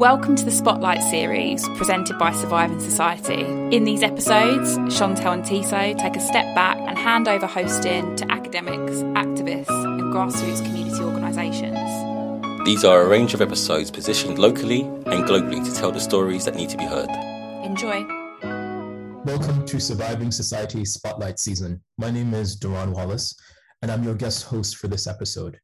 Welcome to the Spotlight series presented by Surviving Society. In these episodes, Chantelle and Tissot take a step back and hand over hosting to academics, activists, and grassroots community organisations. These are a range of episodes positioned locally and globally to tell the stories that need to be heard. Enjoy. Welcome to Surviving Society Spotlight season. My name is Derron Wallace, and I'm your guest host for this episode.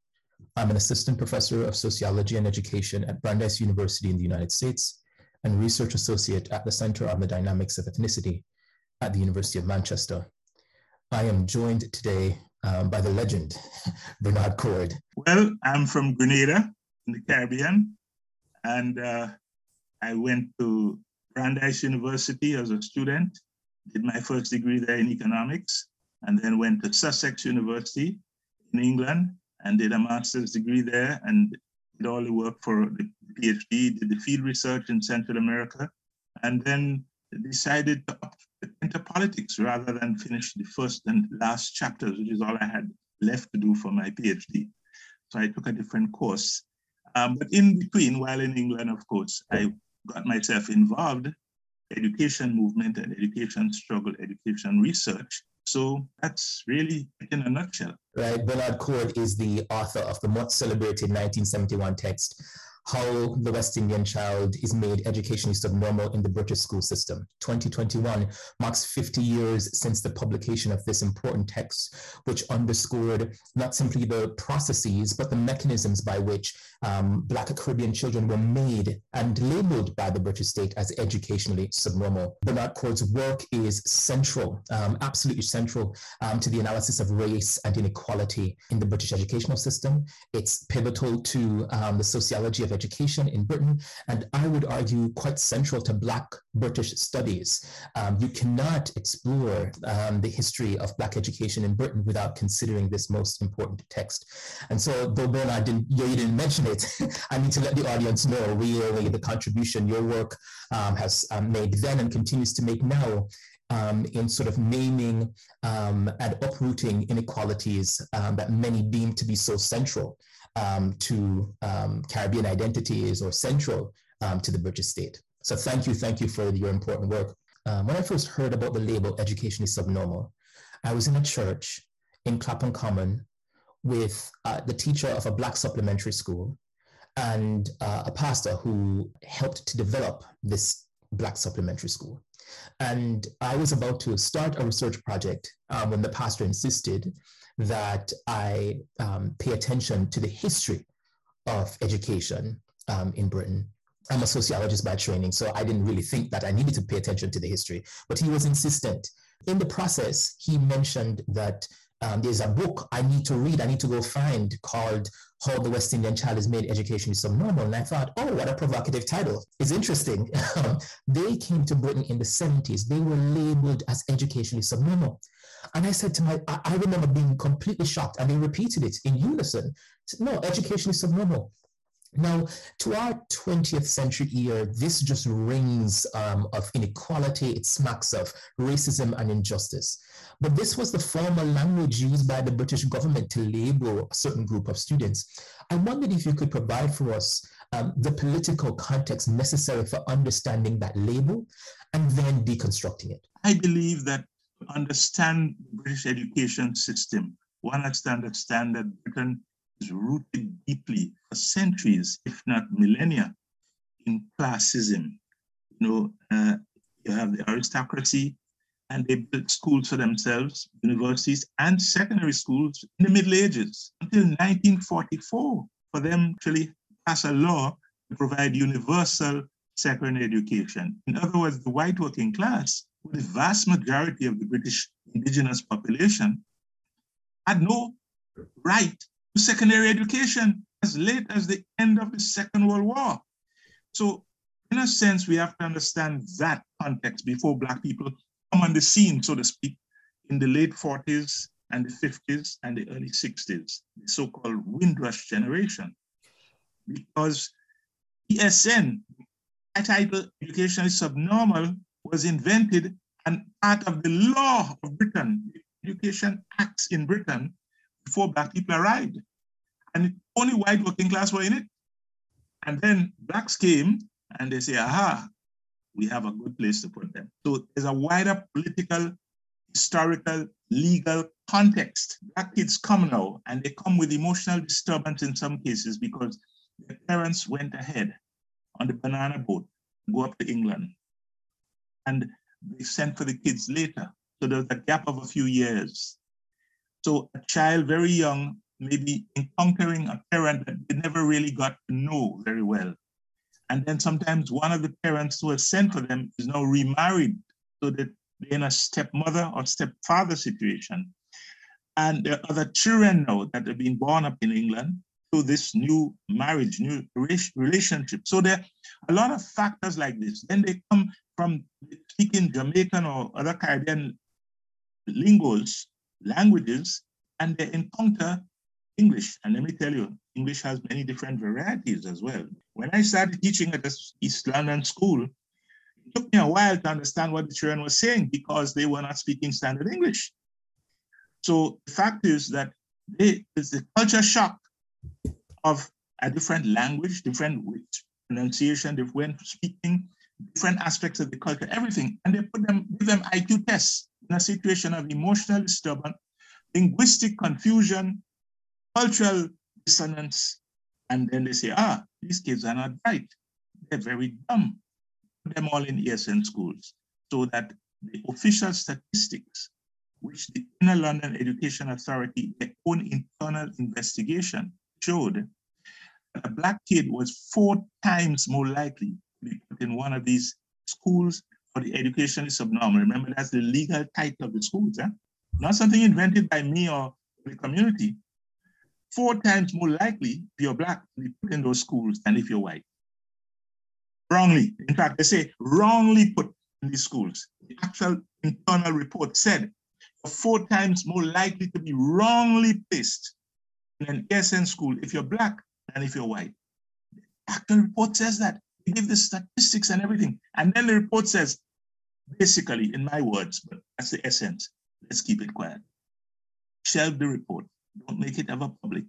I'm an assistant professor of sociology and education at Brandeis University in the United States and research associate at the Center on the Dynamics of Ethnicity at the University of Manchester. I am joined today um, by the legend, Bernard Coard. Well, I'm from Grenada in the Caribbean, and uh, I went to Brandeis University as a student, did my first degree there in economics, and then went to Sussex University in England and did a master's degree there and did all the work for the PhD, did the field research in Central America, and then decided to enter politics rather than finish the first and last chapters, which is all I had left to do for my PhD. So I took a different course. Um, but in between, while in England, of course, I got myself involved education movement and education struggle, education research. So that's really in a nutshell. Right. Bernard Coard is the author of the much celebrated 1971 text, how the West Indian child is made educationally subnormal in the British school system. 2021 marks 50 years since the publication of this important text, which underscored not simply the processes, but the mechanisms by which um, Black Caribbean children were made and labeled by the British state as educationally subnormal. Bernard Coard's work is central, um, absolutely central um, to the analysis of race and inequality in the British educational system. It's pivotal to um, the sociology of education in Britain, and I would argue quite central to Black British studies. Um, you cannot explore um, the history of Black education in Britain without considering this most important text. And so, though Bernard didn't, you didn't mention it, I need to let the audience know really the contribution your work um, has um, made then and continues to make now um, in sort of naming um, and uprooting inequalities um, that many deem to be so central um, to um, Caribbean identities or central um, to the British state. So thank you, thank you for your important work. Um, when I first heard about the label educationally subnormal, I was in a church in Clapham Common with uh, the teacher of a Black supplementary school and uh, a pastor who helped to develop this Black supplementary school. And I was about to start a research project um, when the pastor insisted that I um, pay attention to the history of education um, in Britain. I'm a sociologist by training, so I didn't really think that I needed to pay attention to the history, but he was insistent. In the process, he mentioned that um, there's a book I need to read, I need to go find called How the West Indian Child is Made Educationally Subnormal. And I thought, oh, what a provocative title. It's interesting. they came to Britain in the 70s. They were labeled as educationally subnormal. And I said to my, I, remember being completely shocked, and they repeated it in unison. No, education is subnormal. Now, to our 20th century ear, this just rings um, of inequality. It smacks of racism and injustice. But this was the formal language used by the British government to label a certain group of students. I wondered if you could provide for us um, the political context necessary for understanding that label and then deconstructing it. I believe that understand the British education system, one has to understand that Britain is rooted deeply for centuries, if not millennia, in classism. You know, uh, you have the aristocracy, and they built schools for themselves, universities and secondary schools in the Middle Ages until 1944 for them to actually pass a law to provide universal secondary education. In other words, the white working class the vast majority of the British indigenous population had no right to secondary education as late as the end of the Second World War. So, in a sense, we have to understand that context before Black people come on the scene, so to speak, in the late 40s and the 50s and the early 60s, the so called Windrush generation. Because ESN, that title Education is Subnormal, was invented and part of the law of Britain, Education Acts in Britain, before Black people arrived. And only white working class were in it. And then Blacks came and they say, aha, we have a good place to put them. So there's a wider political, historical, legal context. Black kids come now and they come with emotional disturbance in some cases because their parents went ahead on the banana boat, go up to England. And they sent for the kids later. So there's a gap of a few years. So a child very young, maybe encountering a parent that they never really got to know very well. And then sometimes one of the parents who has sent for them is now remarried so that they're in a stepmother or stepfather situation. And there are other children now that have been born up in England through this new marriage, new relationship. So there are a lot of factors like this. Then they come from speaking Jamaican or other Caribbean lingos, languages, and they encounter English. And let me tell you, English has many different varieties as well. When I started teaching at the East London school, it took me a while to understand what the children were saying because they were not speaking standard English. So the fact is that it's the culture shock of a different language, different pronunciation, different speaking, different aspects of the culture, everything. And they put them, give them IQ tests in a situation of emotional disturbance, linguistic confusion, cultural dissonance, and then they say, ah, these kids are not bright. They're very dumb. Put them all in ESN schools so that the official statistics, which the Inner London Education Authority, their own internal investigation showed that a black kid was four times more likely to be put in one of these schools for the educationally subnormal. Remember, that's the legal title of the schools, not something invented by me or the community four times more likely if you're black to be put in those schools than if you're white. Wrongly. In fact, they say wrongly put in these schools. The actual internal report said four times more likely to be wrongly placed in an ESN school if you're black than if you're white. The actual report says that. They give the statistics and everything. And then the report says, basically, in my words, but that's the essence. Let's keep it quiet. Shelve the report. Don't make it ever public.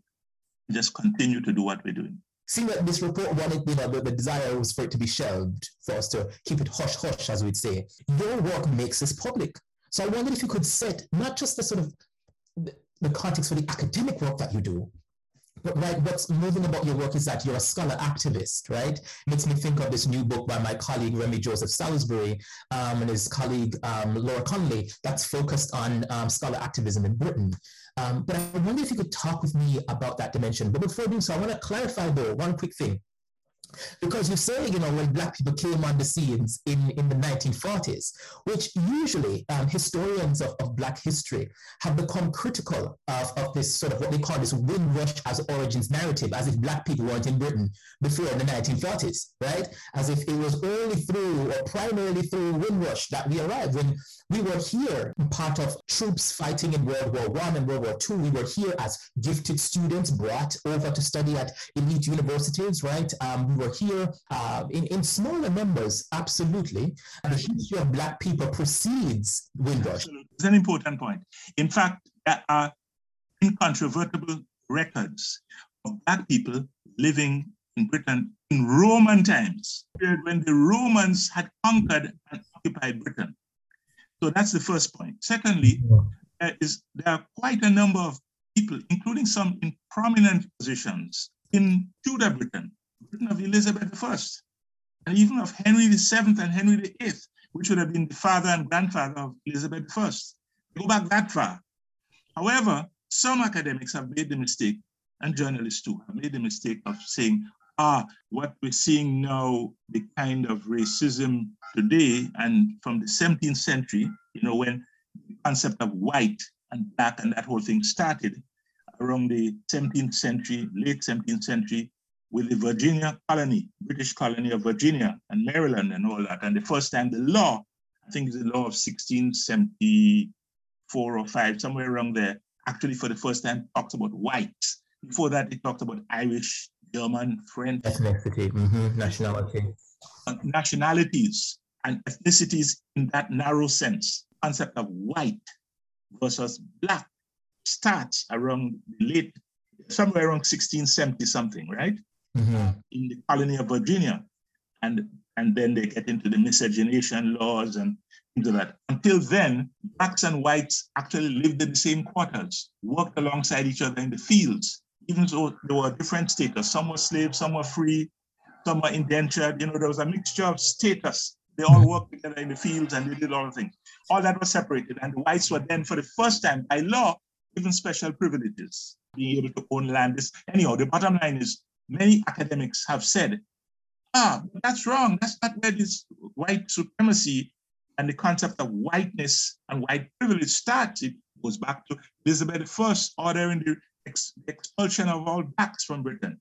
Just continue to do what we're doing. See that this report wanted, you know, the, the desire was for it to be shelved, for us to keep it hush hush, as we'd say. Your work makes this public. So I wondered if you could set not just the sort of the, context for the academic work that you do, but right, what's moving about your work is that you're a scholar activist, right? Makes me think of this new book by my colleague Remi Joseph Salisbury um, and his colleague um, Laura Connelly that's focused on um, scholar activism in Britain. Um, but I wonder if you could talk with me about that dimension. But before doing so, I want to clarify though one quick thing. Because you say, you know, when Black people came on the scenes in, in the 1940s, which usually um, historians of, of Black history have become critical of, of this sort of what they call this Windrush as origins narrative, as if Black people weren't in Britain before the 1940s, right? As if it was only through or primarily through Windrush that we arrived. When we were here, part of troops fighting in World War One and World War Two. We were here as gifted students brought over to study at elite universities, right? Um, we were here uh, in, in smaller numbers, absolutely. And the history of Black people precedes Windrush. It's an important point. In fact, there are incontrovertible records of Black people living in Britain in Roman times, when the Romans had conquered and occupied Britain. So that's the first point. Secondly, there, is, there are quite a number of people, including some in prominent positions in Tudor Britain of Elizabeth I, and even of Henry VII and Henry VIII, which would have been the father and grandfather of Elizabeth I. Go back that far. However, some academics have made the mistake, and journalists too, have made the mistake of saying, ah, what we're seeing now, the kind of racism today and from the 17th century, you know, when the concept of white and black and that whole thing started around the 17th century, late 17th century, with the Virginia colony, British colony of Virginia and Maryland and all that. And the first time the law, I think it's the law of 1674 or 5, somewhere around there, actually for the first time talks about whites. Before that, it talked about Irish, German, French. Ethnicity, mm-hmm. nationality. Nationalities and ethnicities in that narrow sense. Concept of white versus black starts around the late, somewhere around 1670 something, right? Mm-hmm. In the colony of Virginia. and and then they get into the miscegenation laws and into that. Until then, blacks and whites actually lived in the same quarters, worked alongside each other in the fields, even though there were different status. Some were slaves, some were free, some were indentured. You know, there was a mixture of status. They all worked together in the fields and they did all the things. All that was separated. And the whites were then, for the first time, by law, given special privileges, being able to own land. This, anyhow, the bottom line is many academics have said ah, that's wrong. That's not where this white supremacy and the concept of whiteness and white privilege starts. It goes back to Elizabeth I ordering the ex expulsion of all blacks from Britain.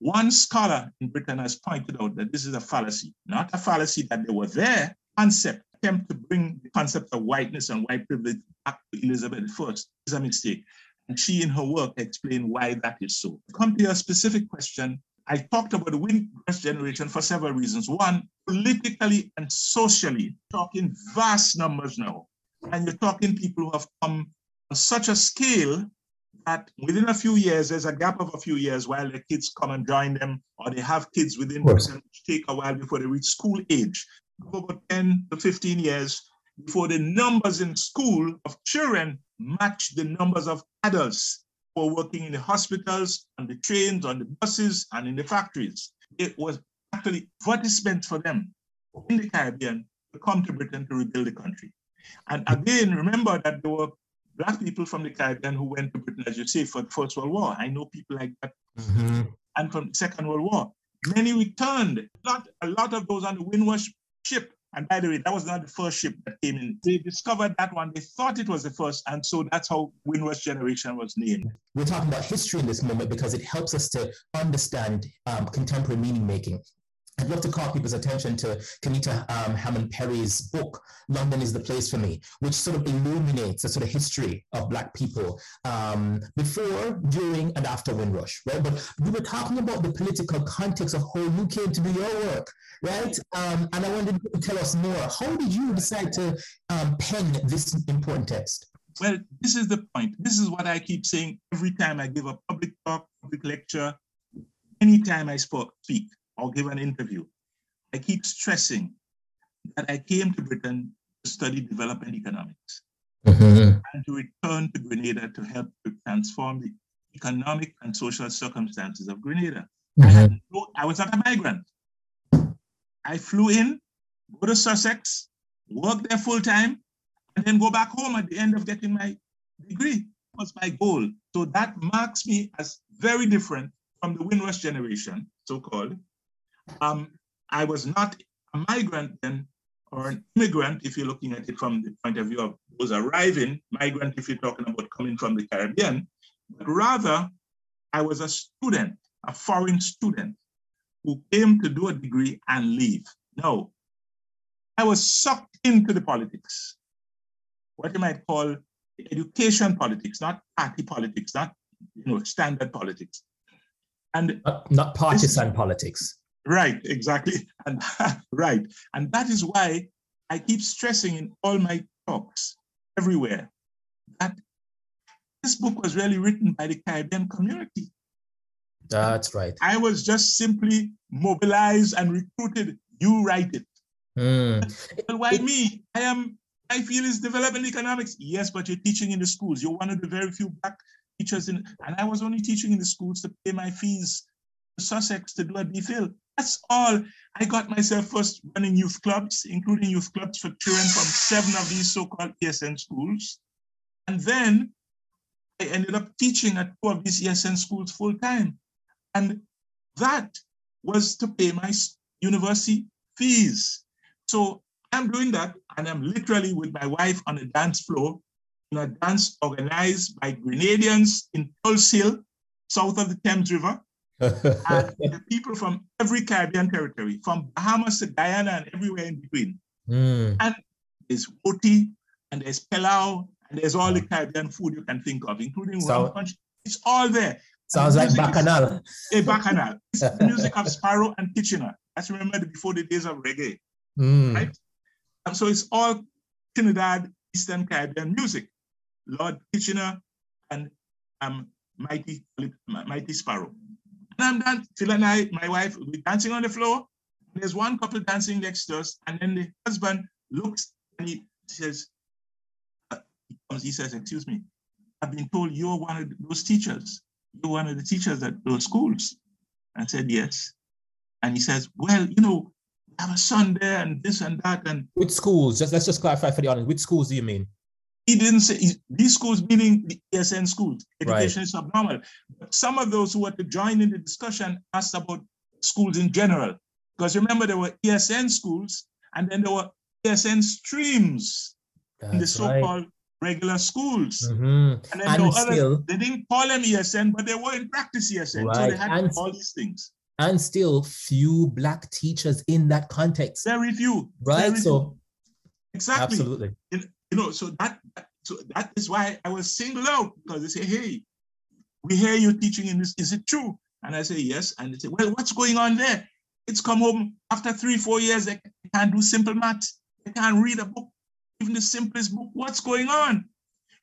One scholar in Britain has pointed out that this is a fallacy, not a fallacy that they were there, concept, attempt to bring the concept of whiteness and white privilege back to Elizabeth I is a mistake. And she, in her work, explained why that is so. To come to your specific question, I talked about the Windrush generation for several reasons. One, politically and socially, talking vast numbers now. And you're talking people who have come on such a scale that within a few years, there's a gap of a few years while their kids come and join them, or they have kids within them, which take a while before they reach school age. About 10 to 15 years before the numbers in school of children match the numbers of adults who are working in the hospitals, on the trains, on the buses, and in the factories. It was actually advertisement for them in the Caribbean to come to Britain to rebuild the country. And again, remember that there were black people from the Caribbean who went to Britain, as you say, for the First World War. I know people like that. Mm-hmm. And from the Second World War. Many returned. Not a lot of those on the Windrush ship and by the way, that was not the first ship that came in. They discovered that one. They thought it was the first. And so that's how Windrush Generation was named. We're talking about history in this moment because it helps us to understand um, contemporary meaning making. I'd love to call people's attention to Kennetta um, Hammond Perry's book, London is the Place for Me, which sort of illuminates a sort of history of Black people um, before, during, and after Windrush, right? But we were talking about the political context of how you came to do your work, right? Um, and I wanted to tell us more. How did you decide to um, pen this important text? Well, this is the point. This is what I keep saying every time I give a public talk, public lecture, anytime I speak or give an interview, I keep stressing that I came to Britain to study development economics mm-hmm. and to return to Grenada to help to transform the economic and social circumstances of Grenada. Mm-hmm. I, no, I was not a migrant. I flew in, go to Sussex, work there full time, and then go back home at the end of getting my degree. was my goal. So that marks me as very different from the Windrush generation, so called, um, I was not a migrant then or an immigrant, if you're looking at it from the point of view of those arriving, migrant if you're talking about coming from the Caribbean, but rather I was a student, a foreign student who came to do a degree and leave. No, I was sucked into the politics, what you might call education politics, not party politics, not you know standard politics. And not, not partisan this, politics. Right, exactly. And right. And that is why I keep stressing in all my talks everywhere that this book was really written by the Caribbean community. That's right. I was just simply mobilized and recruited. You write it. Mm. Well, why me? I am, I feel is development economics. Yes, but you're teaching in the schools. You're one of the very few black teachers in, and I was only teaching in the schools to pay my fees to Sussex to do a DPhil. That's all. I got myself first running youth clubs, including youth clubs for children from seven of these so-called ESN schools. And then I ended up teaching at two of these ESN schools full time. And that was to pay my university fees. So I'm doing that, and I'm literally with my wife on a dance floor in a dance organized by Grenadians in Tulse Hill, south of the Thames River and people from every Caribbean territory, from Bahamas to Guyana and everywhere in between. Mm. And there's roti, and there's pilau, and there's all the hmm. Caribbean food you can think of, including so, punch. It's all there. Sounds like Bacchanal. A Bacchanal. It's the music of Sparrow and Kitchener. That's remember before the days of reggae. Mm. Right? And so it's all Trinidad, Eastern Caribbean music. Lord Kitchener and um, Mighty, Mighty Sparrow. And I'm done. Phil and I, my wife, we're dancing on the floor. There's one couple dancing next to us, and then the husband looks and he says, uh, he comes, he says, excuse me, I've been told you're one of those teachers. You're one of the teachers at those schools. I said, yes. And he says, well, you know, I have a son there and this and that. And which schools? Just let's just clarify for the audience. Which schools do you mean? He didn't say these schools, meaning the ESN schools. Education right. is abnormal. But some of those who were to join in the discussion asked about schools in general. Because remember, there were ESN schools and then there were ESN streams That's in the so-called right. regular schools. Mm-hmm. And then and still, others, they didn't call them ESN, but they were in practice ESN. Right. So they had and, all these things. And still few black teachers in that context. Very few. Right. Very so few. exactly. Absolutely. You know, so that so that is why I was singled out because they say, hey, we hear you teaching in this. Is it true? And I say, yes. And they say, well, what's going on there? It's come home after three, four years, they can't do simple math. They can't read a book, even the simplest book. What's going on?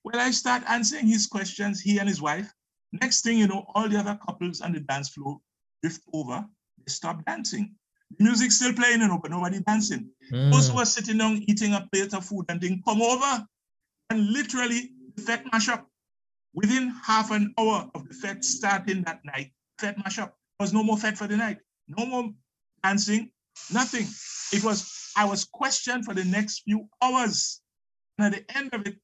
Well, I start answering his questions, he and his wife. Next thing you know, all the other couples on the dance floor drift over, they stop dancing. The music's still playing, you know, but nobody dancing. Mm. Those who are sitting down eating a plate of food and then come over and literally the fete mash up. Within half an hour of the fete starting that night, fete mash up. There was no more fete for the night. No more dancing, nothing. It was, I was questioned for the next few hours. And at the end of it,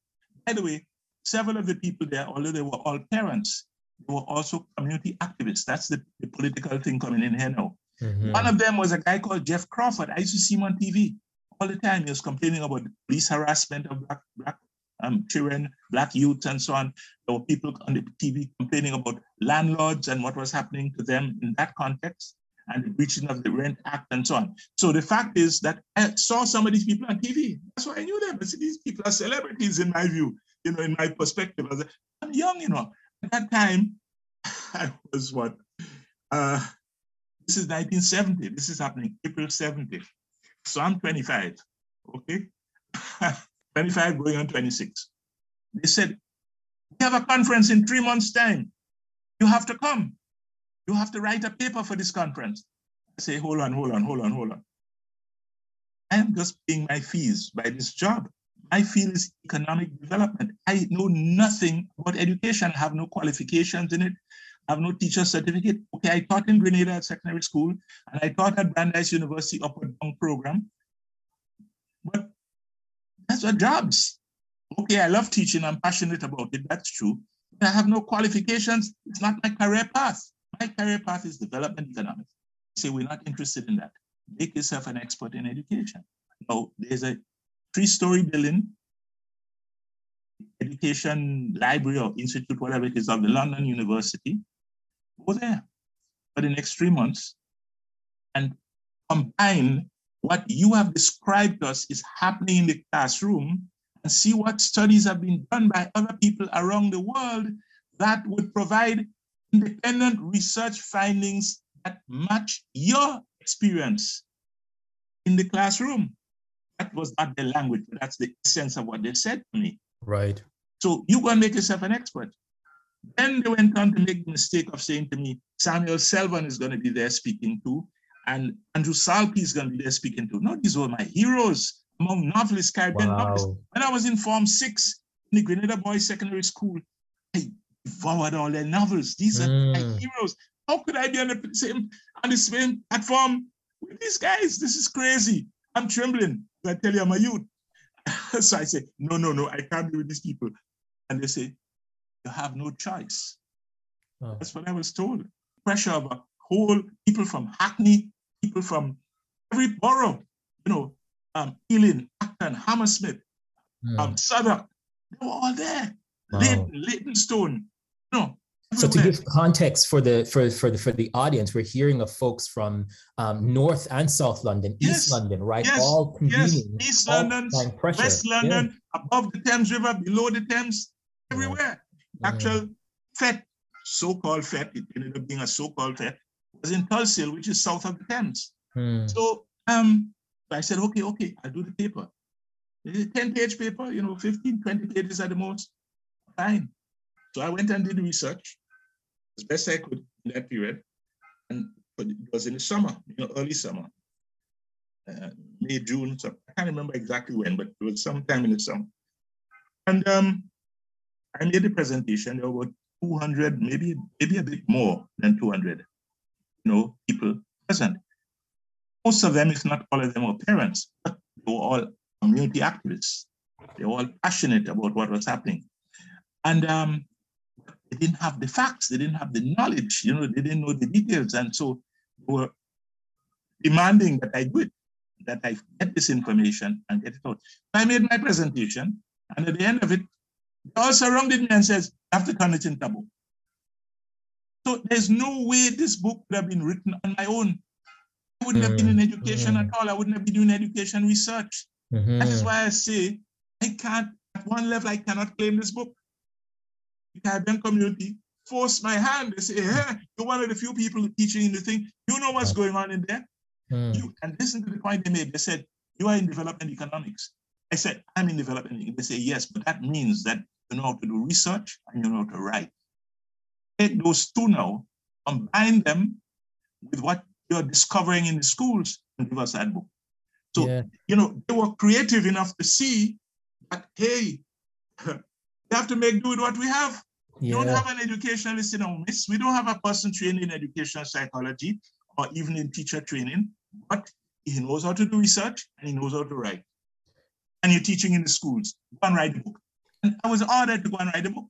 by the way, several of the people there, although they were all parents, they were also community activists. That's the, the political thing coming in here now. Mm-hmm. One of them was a guy called Jeff Crawford. I used to see him on TV all the time. He was complaining about police harassment of black, black um, children, black youth, and so on. There were people on the TV complaining about landlords and what was happening to them in that context and the breaching of the Rent Act and so on. So the fact is that I saw some of these people on TV. That's why I knew them. I said, these people are celebrities in my view, you know, in my perspective. I I'm young, you know. At that time, I was what? Uh, this is 1970. This is happening April 70. So I'm 25, okay? 25 going on 26. They said, we have a conference in three months' time. You have to come. You have to write a paper for this conference. I say, hold on, hold on, hold on, hold on. I am just paying my fees by this job. My field is economic development. I know nothing about education, have no qualifications in it. I have no teacher certificate. Okay, I taught in Grenada at secondary school, and I taught at Brandeis University upward bound program. But that's what jobs. Okay, I love teaching, I'm passionate about it, that's true. But I have no qualifications, it's not my career path. My career path is development economics. Say we're not interested in that. Make yourself an expert in education. Now, there's a three-story building, education library or institute, whatever it is, of the London University. Go there for the next three months and combine what you have described to us is happening in the classroom and see what studies have been done by other people around the world that would provide independent research findings that match your experience in the classroom. That was not the language, but that's the essence of what they said to me. Right. So you go and make yourself an expert. Then they went on to make the mistake of saying to me, Samuel Selvon is going to be there speaking too, and Andrew Salkey is going to be there speaking too. No, these were my heroes among novelists, Caribbean wow. novelists. When I was in Form 6 in the Grenada Boys Secondary School, I devoured all their novels. These are mm. my heroes. How could I be on the same on the same platform with these guys? This is crazy. I'm trembling. I tell you, I'm a youth. so I say, no, no, no, I can't be with these people. And they say, you have no choice. Oh. That's what I was told. Pressure of a whole people from Hackney, people from every borough, you know, um, Ealing, Acton, Hammersmith, mm. um, Southwark, they were all there. Wow. Leyton, Leytonstone, you know, so to give context for the for for the for the audience, we're hearing of folks from um, North and South London, yes. East London, right? Yes. All convening, yes. East London, West London, yeah. above the Thames River, below the Thames, everywhere. Actual fete, so-called fete, it ended up being a so-called fete, was in Tulse, which is south of the Thames. Hmm. So um, I said, okay, okay, I'll do the paper. 10 page paper, you know, 15, 20 pages at the most. Fine. So I went and did research as best I could in that period. And it was in the summer, you know, early summer. May, June. So I can't remember exactly when, but it was sometime in the summer. And um, I made the presentation. There were 200, maybe maybe a bit more than 200, you know, people present. Most of them, if not all of them, were parents, but they were all community activists. They were all passionate about what was happening. And um, they didn't have the facts, they didn't have the knowledge, you know, they didn't know the details. And so they were demanding that I do it, that I get this information and get it out. So I made my presentation, and at the end of it, they all surrounded me and says, I have to turn it in Tabo. So there's no way this book would have been written on my own. I wouldn't mm, have been in education mm. at all. I wouldn't have been doing education research. Mm-hmm. That is why I say I can't, at one level, I cannot claim this book. The Caribbean community forced my hand. They say, hey, you're one of the few people teaching in the thing. You know what's going on in there. Mm. You, and listen to the point they made. They said, you are in development economics. I said, I'm in development. They say, yes, but that means that you know how to do research and you know how to write. Take those two now, combine them with what you're discovering in the schools and give us that book. So, yeah. you know, they were creative enough to see that, hey, we have to make do with what we have. We don't have an educationalist in our midst. We don't have a person trained in educational psychology or even in teacher training, but he knows how to do research and he knows how to write. And you're teaching in the schools. Go and write a book. I was ordered to go and write a book.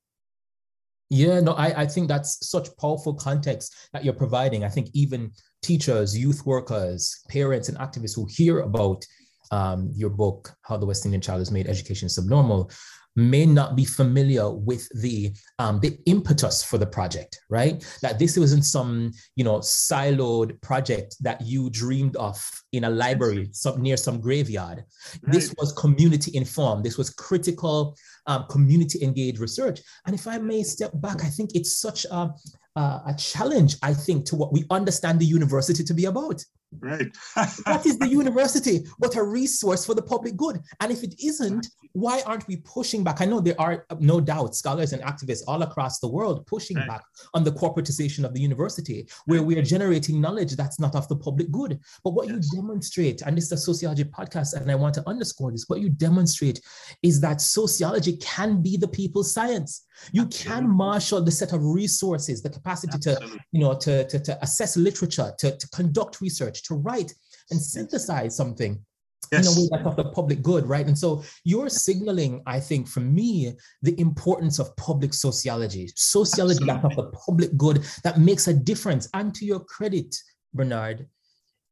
Yeah, no, I, I think that's such powerful context that you're providing. I think even teachers, youth workers, parents, and activists who hear about um, your book, How the West Indian Child is Made Education Subnormal, may not be familiar with the um, the impetus for the project, right? That this wasn't some you know siloed project that you dreamed of in a library some, near some graveyard. Right. This was community informed. This was critical um, community engaged research. And if I may step back, I think it's such a, uh, a challenge, I think, to what we understand the university to be about. Right. what is the university but a resource for the public good? And if it isn't, why aren't we pushing back? I know there are no doubt scholars and activists all across the world pushing right. back on the corporatization of the university, where we are generating knowledge that's not of the public good. But what yes. you demonstrate, and this is a sociology podcast, and I want to underscore this, what you demonstrate is that sociology can be the people's science. You Absolutely. can marshal the set of resources, the capacity Absolutely. to, you know, to, to, to assess literature, to, to conduct research, to write and synthesize something yes. in a way that's of the public good, right? And so you're signaling, I think, for me, the importance of public sociology, sociology Absolutely. that's of the public good that makes a difference. And to your credit, Bernard,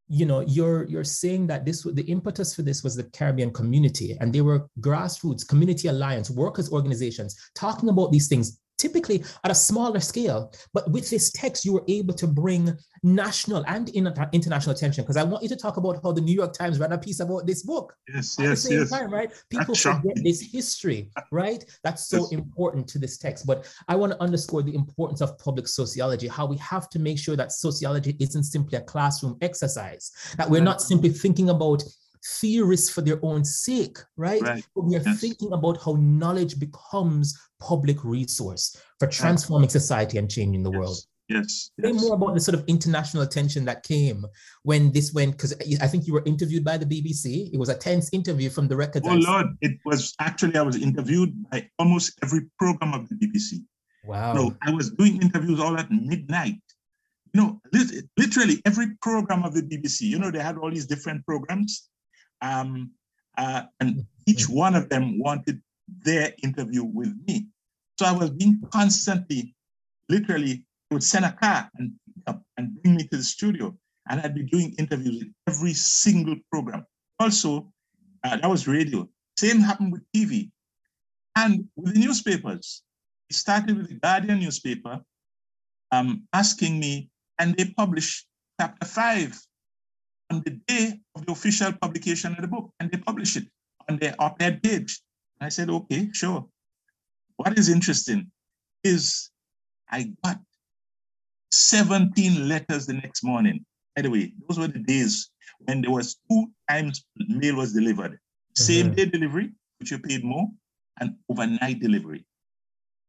you know you're you're saying that this the impetus for this was the caribbean community and they were grassroots community alliance workers organizations talking about these things typically at a smaller scale. But with this text, you were able to bring national and international attention. Because I want you to talk about how the New York Times ran a piece about this book. Yes, at yes, the same yes. Time, right? People forget this history, right? That's so yes. important to this text. But I want to underscore the importance of public sociology, how we have to make sure that sociology isn't simply a classroom exercise, that we're not simply thinking about theorists for their own sake, right? right. But we are yes. thinking about how knowledge becomes public resource for transforming society and changing the yes. world. Yes. Say yes. more about the sort of international attention that came when this went, because I think you were interviewed by the BBC. It was a tense interview from the records. Oh, Lord. It was actually, I was interviewed by almost every program of the BBC. Wow. No, I was doing interviews all at midnight. You know, literally every program of the BBC, you know, they had all these different programs. Um, uh, and each mm-hmm. one of them wanted their interview with me. So I was being constantly, literally, they would send a car and, pick up and bring me to the studio. And I'd be doing interviews in every single program. Also, uh, that was radio. Same happened with TV. And with the newspapers, it started with the Guardian newspaper um, asking me, and they published chapter five on the day of the official publication of the book, and they publish it on their op-ed page. I said, okay, sure. What is interesting is I got 17 letters the next morning. By the way, those were the days when there was two times mail was delivered. Same mm-hmm. day delivery, which you paid more, and overnight delivery.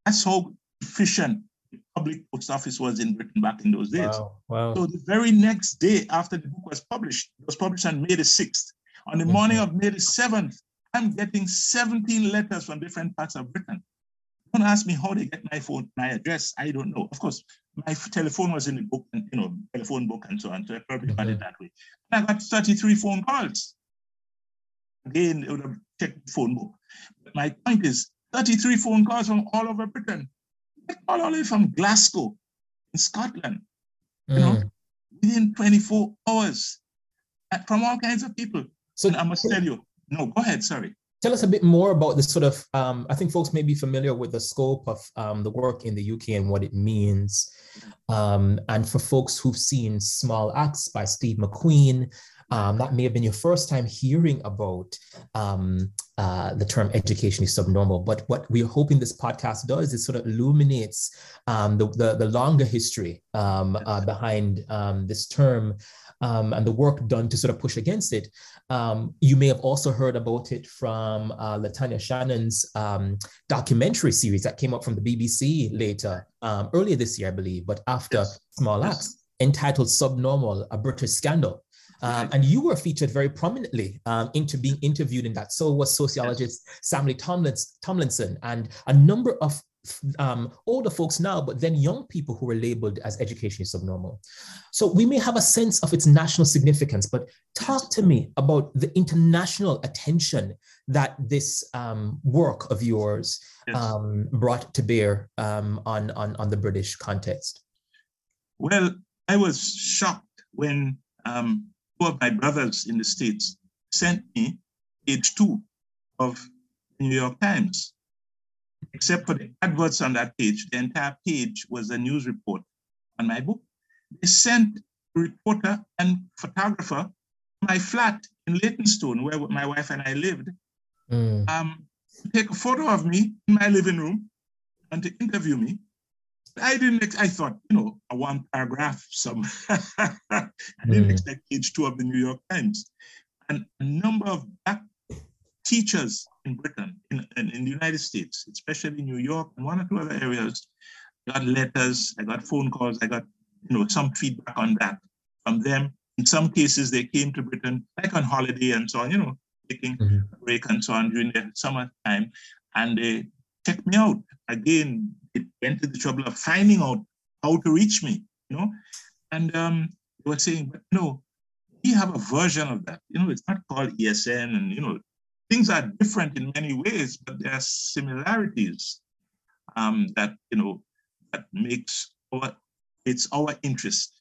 That's how efficient public post office was in Britain back in those days. Wow, wow. So the very next day after the book was published, it was published on May the 6th. On the morning of May the 7th, I'm getting 17 letters from different parts of Britain. Don't ask me how they get my phone, my address. I don't know. Of course, my telephone was in the book and you know, telephone book and so on. So I probably got it mm-hmm. that way. And I got 33 phone calls. Again, it would have checked the phone book. But my point is 33 phone calls from all over Britain. All the way from Glasgow in Scotland. You know, within 24 hours uh, from all kinds of people. So and I must tell you, no, go ahead, sorry. Tell us a bit more about this sort of, um, I think folks may be familiar with the scope of um, the work in the UK and what it means. Um, and for folks who've seen Small Acts by Steve McQueen, um, that may have been your first time hearing about um, uh, the term education is subnormal. But what we're hoping this podcast does is sort of illuminates um, the, the, the, longer history um, uh, behind um, this term um, and the work done to sort of push against it. Um, you may have also heard about it from uh, Lyttanya Shiannon's um, documentary series that came up from the BBC later, um, earlier this year, I believe, but after yes. Small Acts, entitled Subnormal, a British Scandal. Um, and you were featured very prominently um, into being interviewed in that. So was sociologist Sally Tomlinson and a number of um, older folks now, but then young people who were labeled as education is subnormal. So we may have a sense of its national significance, but talk to me about the international attention that this um, work of yours yes. um, brought to bear um, on, on, on the British context. Well, I was shocked when um, two of my brothers in the States sent me page two of the New York Times except for the adverts on that page, the entire page was a news report on my book. They sent a reporter and photographer to my flat in Leytonstone, where my wife and I lived, mm. um, to take a photo of me in my living room and to interview me. I didn't, I thought, you know, a one paragraph, some, I didn't mm. expect page two of the New York Times. And a number of black teachers in Britain, in, in, in, the United States, especially New York and one or two other areas, got letters, I got phone calls, I got you know some feedback on that from them. In some cases, they came to Britain like on holiday and so on, you know, taking mm-hmm. a break and so on during the summer time, and they checked me out. Again, it went to the trouble of finding out how to reach me, you know, and um, they were saying, but no, we have a version of that. You know, it's not called ESN, and you know, things are different in many ways, but there are similarities um, that you know that makes our it's our interest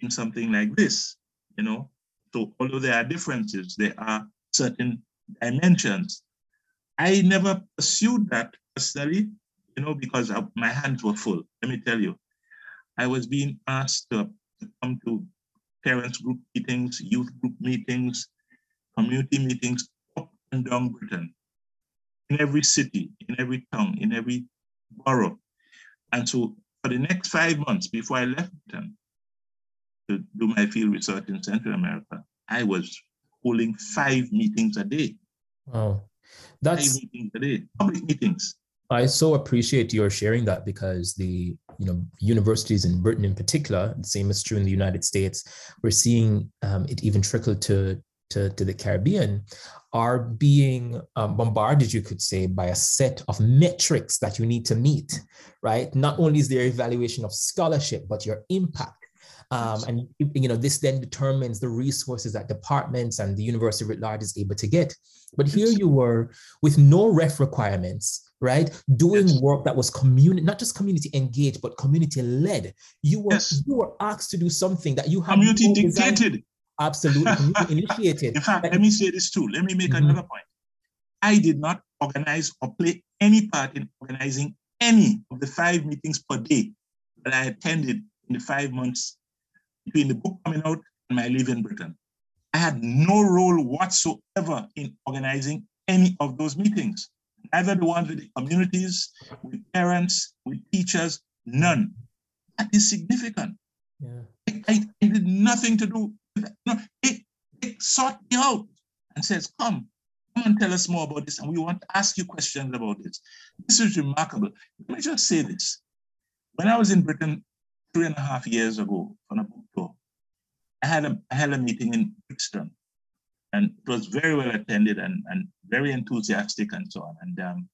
in something like this. You know, so although there are differences, there are certain dimensions. I never pursued that personally, you know, because my hands were full. Let me tell you, I was being asked to, to come to parents group meetings, youth group meetings, community meetings up and down Britain, in every city, in every town, in every borough. And so for the next five months before I left Britain to do my field research in Central America, I was holding five meetings a day. Wow. That's five meetings a day, public meetings. I so appreciate your sharing that because the you know universities in Britain in particular, the same is true in the United States. We're seeing um, it even trickle to to, to the Caribbean are being um, bombarded, you could say, by a set of metrics that you need to meet, right? Not only is there evaluation of scholarship, but your impact. Um, and you know this then determines the resources that departments and the university at large is able to get. But here you were with no ref requirements, right? Doing yes. work that was community, not just community engaged, but community led. You were yes. you were asked to do something that you have community dictated. Absolutely. initiated. In fact, let me say this too. Let me make mm-hmm. another point. I did not organize or play any part in organizing any of the five meetings per day that I attended in the five months between the book coming out and my leave in Britain. I had no role whatsoever in organizing any of those meetings, either the ones with the communities, with parents, with teachers, none. That is significant. Yeah. I, I, I did nothing to do no, it, it sought me out and says, come, come and tell us more about this. And we want to ask you questions about this. This is remarkable. Let me just say this. When I was in Britain three and a half years ago on a I had a, I had a meeting in Brixton. and it was very well attended and, and very enthusiastic and so on. And um,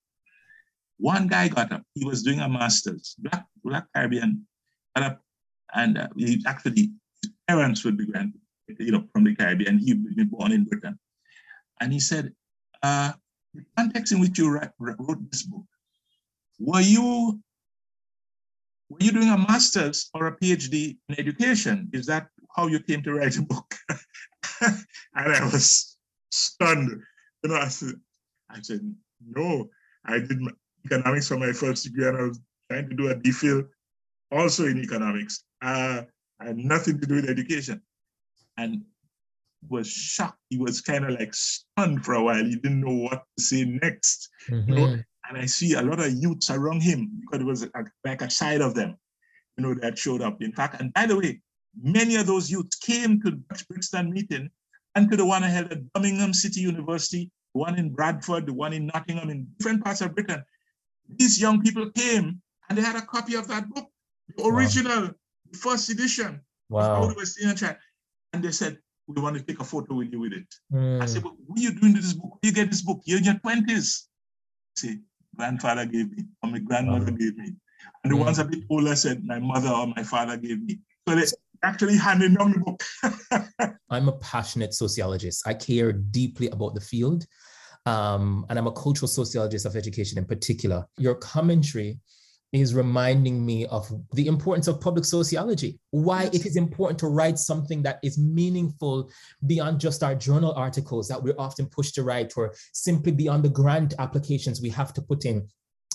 one guy got up. He was doing a master's, black, black Caribbean, got up, and uh, he actually his parents would be grand, you know, from the Caribbean. He would be born in Britain, and he said, uh, "The context in which you write, wrote this book, were you were you doing a master's or a PhD in education? Is that how you came to write a book?" and I was stunned. You know, I said, I said, no, I did economics for my first degree and I was trying to do a DPhil also in economics. Uh, I had nothing to do with education. And was shocked. He was kind of like stunned for a while. He didn't know what to say next. Mm-hmm. You know? Mm-hmm. And I see a lot of youths around him because it was a, like a side of them, you know, that showed up. In fact, and by the way, many of those youths came to the Brixton meeting and to the one I held at Birmingham City University, the one in Bradford, the one in Nottingham, in different parts of Britain. These young people came and they had a copy of that book, the original, wow. the first edition. Wow. And they said, we want to take a photo with you with it. Mm. I said, well, what are you doing to this book? Where you get this book? You're in your 20s. See, grandfather gave me, or my grandmother wow. gave me. And the mm. ones a bit older said, my mother or my father gave me. So they actually handed down the book. I'm a passionate sociologist. I care deeply about the field. Um, and I'm a cultural sociologist of education in particular. Your commentary is reminding me of the importance of public sociology, why it is important to write something that is meaningful beyond just our journal articles that we're often pushed to write, or simply beyond the grant applications we have to put in.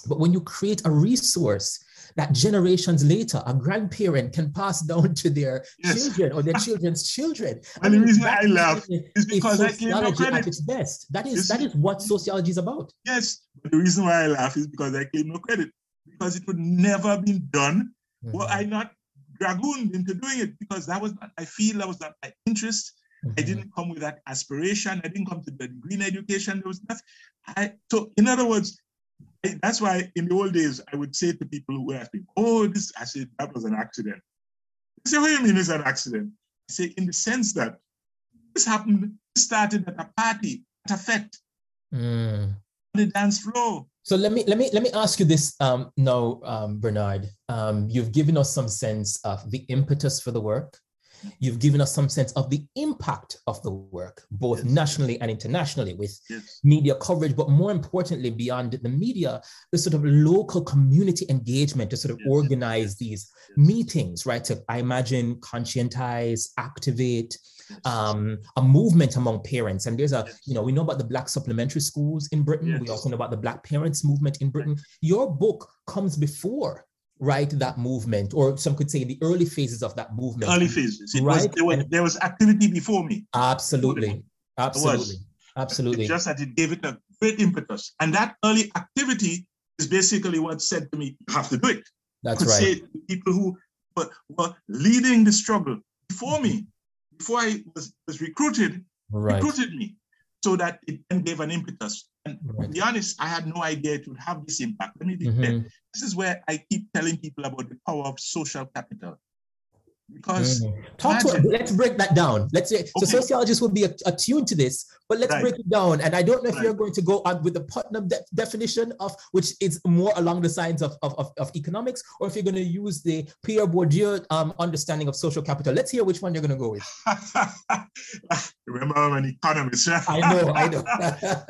But when you create a resource that generations later a grandparent can pass down to their yes. children or their children's children. And I mean, the reason I laugh is because I claim no credit. At its best. That is that is what sociology is about. Yes, but the reason why I laugh is because I claim no credit because it would never have been done. Mm-hmm. Well, I not dragooned into doing it because that was not, I feel that was not my interest. Mm-hmm. I didn't come with that aspiration. I didn't come to the green education. There was nothing. I, so, in other words, that's why in the old days I would say to people who ask me, "Oh, this," I said that was an accident. They say, "What do you mean it's an accident?" I say, in the sense that this happened, this started at a party, at a fete, mm. the dance floor. So let me let me let me ask you this um, now, um, Bernard. Um, you've given us some sense of the impetus for the work. You've given us some sense of the impact of the work, both yes. nationally and internationally, with yes. media coverage, but more importantly, beyond the media, the sort of local community engagement to sort of yes. organize these meetings, right? To, I imagine, conscientize, activate, um, a movement among parents. And there's a, you know, we know about the Black supplementary schools in Britain. We also know about the Black parents movement in Britain. Your book comes before right that movement or some could say the early phases of that movement. Early phases. It right? was, there, was, there was activity before me. Absolutely. Absolutely. Absolutely. Just that it gave it a great impetus. And that early activity is basically what said to me you have to do it. That's right. say people who were, were leading the struggle before me before i was, was recruited right. recruited me so that it then gave an impetus and right. to be honest, I had no idea it would have this impact. Let me be mm-hmm. clear. This is where I keep telling people about the power of social capital. Because mm. talk imagine, to let's break that down. Let's say okay. so sociologists will be attuned to this, but let's right. break it down. And I don't know if right. you're going to go on with the Putnam de- definition of which is more along the lines of, of, of, of, economics, or if you're going to use the Pierre Bourdieu um, understanding of social capital. Let's hear which one you're going to go with. Remember, I'm an economist. I know, I know.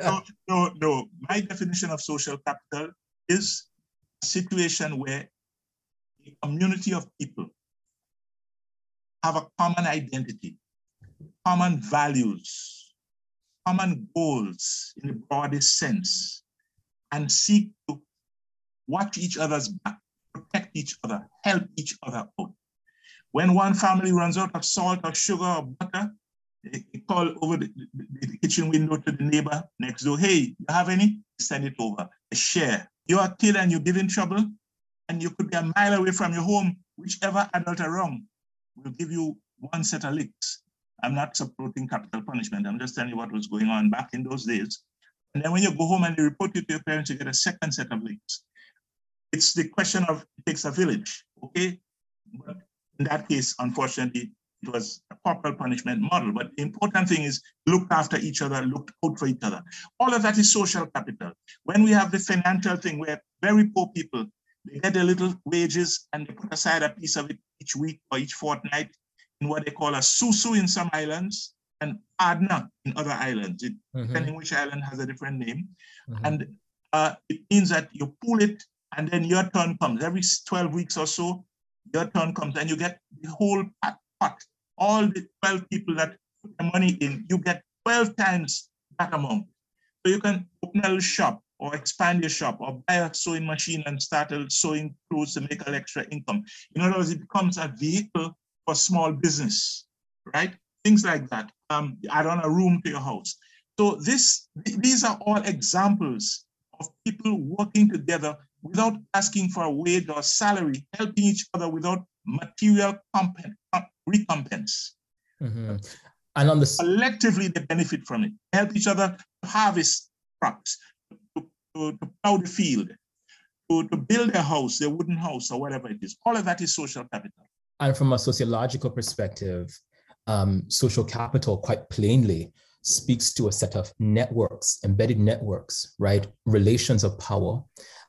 no, no, no. My definition of social capital is a situation where a community of people have a common identity, common values, common goals in the broadest sense, and seek to watch each other's back, protect each other, help each other out. When one family runs out of salt or sugar or butter, they call over the, the, kitchen window to the neighbor next door, hey, you have any? Send it over, a share. You're a kid and you're giving trouble, and you could be a mile away from your home, whichever adult around will give you one set of licks. I'm not supporting capital punishment. I'm just telling you what was going on back in those days. And then when you go home and you report it to your parents, you get a second set of licks. It's the question of it takes a village, okay? But in that case, unfortunately, it was a corporal punishment model. But the important thing is looked after each other, looked out for each other. All of that is social capital. When we have the financial thing where very poor people, they get their little wages and they put aside a piece of it each week or each fortnight in what they call a susu in some islands and adna in other islands. It, mm-hmm. Depending which island has a different name. Mm-hmm. And uh, it means that you pull it and then your turn comes. Every 12 weeks or so, your turn comes and you get the whole pot. All the 12 people that put the money in, you get 12 times that amount. So you can open a little shop or expand your shop or buy a sewing machine and start a sewing clothes to make an extra income. In other words, it becomes a vehicle for small business, right? Things like that. Um, add on a room to your house. So this, these are all examples of people working together without asking for a wage or salary, helping each other without material recompense. Mm-hmm. And on the collectively, they benefit from it. Help each other harvest crops, to, to, plow the field, to, to build a house, their wooden house, or whatever it is. All of that is social capital. And from a sociological perspective, um, social capital, quite plainly, speaks to a set of networks, embedded networks, right? Relations of power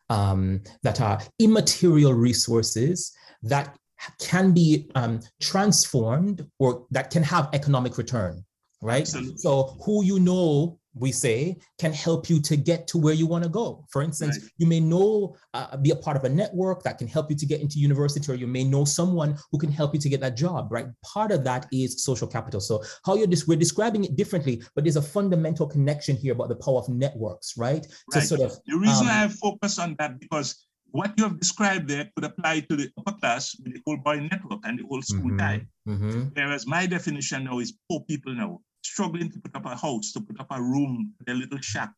um, that are immaterial resources that can be um, transformed or that can have economic return, right? Absolutely. So who you know we say can help you to get to where you want to go for instance right. you may know uh, be a part of a network that can help you to get into university or you may know someone who can help you to get that job right part of that is social capital so how you're just we're describing it differently but there's a fundamental connection here about the power of networks right, right. to sort of the reason um, i have focused on that because what you have described there could apply to the upper class with the old boy network and the old school mm-hmm, guy. Mm-hmm. Whereas my definition now is poor people now struggling to put up a house, to put up a room, a little shack.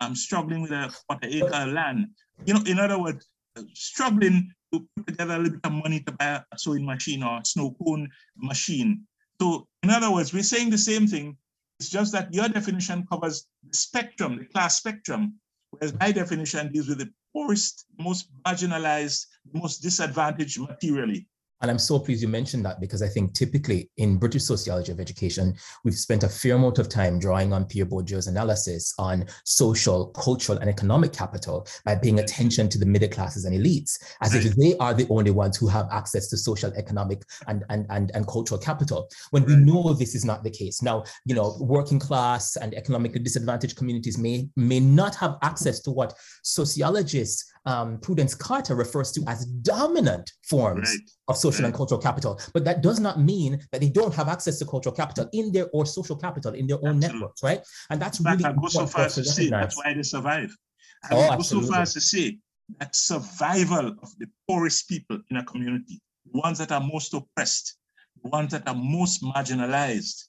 I'm struggling with a quarter acre land. You know, in other words, struggling to put together a little bit of money to buy a sewing machine or a snow cone machine. So, in other words, we're saying the same thing. It's just that your definition covers the spectrum, the class spectrum, whereas my definition deals with the poorest, most marginalized, most disadvantaged materially. And I'm so pleased you mentioned that because I think typically in British sociology of education, we've spent a fair amount of time drawing on Pierre Bourdieu's analysis on social, cultural, and economic capital by paying attention to the middle classes and elites, as if they are the only ones who have access to social, economic, and, and, and, and cultural capital. When we know this is not the case. Now, you know, working class and economically disadvantaged communities may, may not have access to what sociologists um, Prudence Carter refers to as dominant forms right. of social right. and cultural capital. But that does not mean that they don't have access to cultural capital in their or social capital in their own absolutely. networks, right? And that's really I go so far as to say that's why they survive. I oh, go so far as to say that survival of the poorest people in a community, the ones that are most oppressed, the ones that are most marginalized,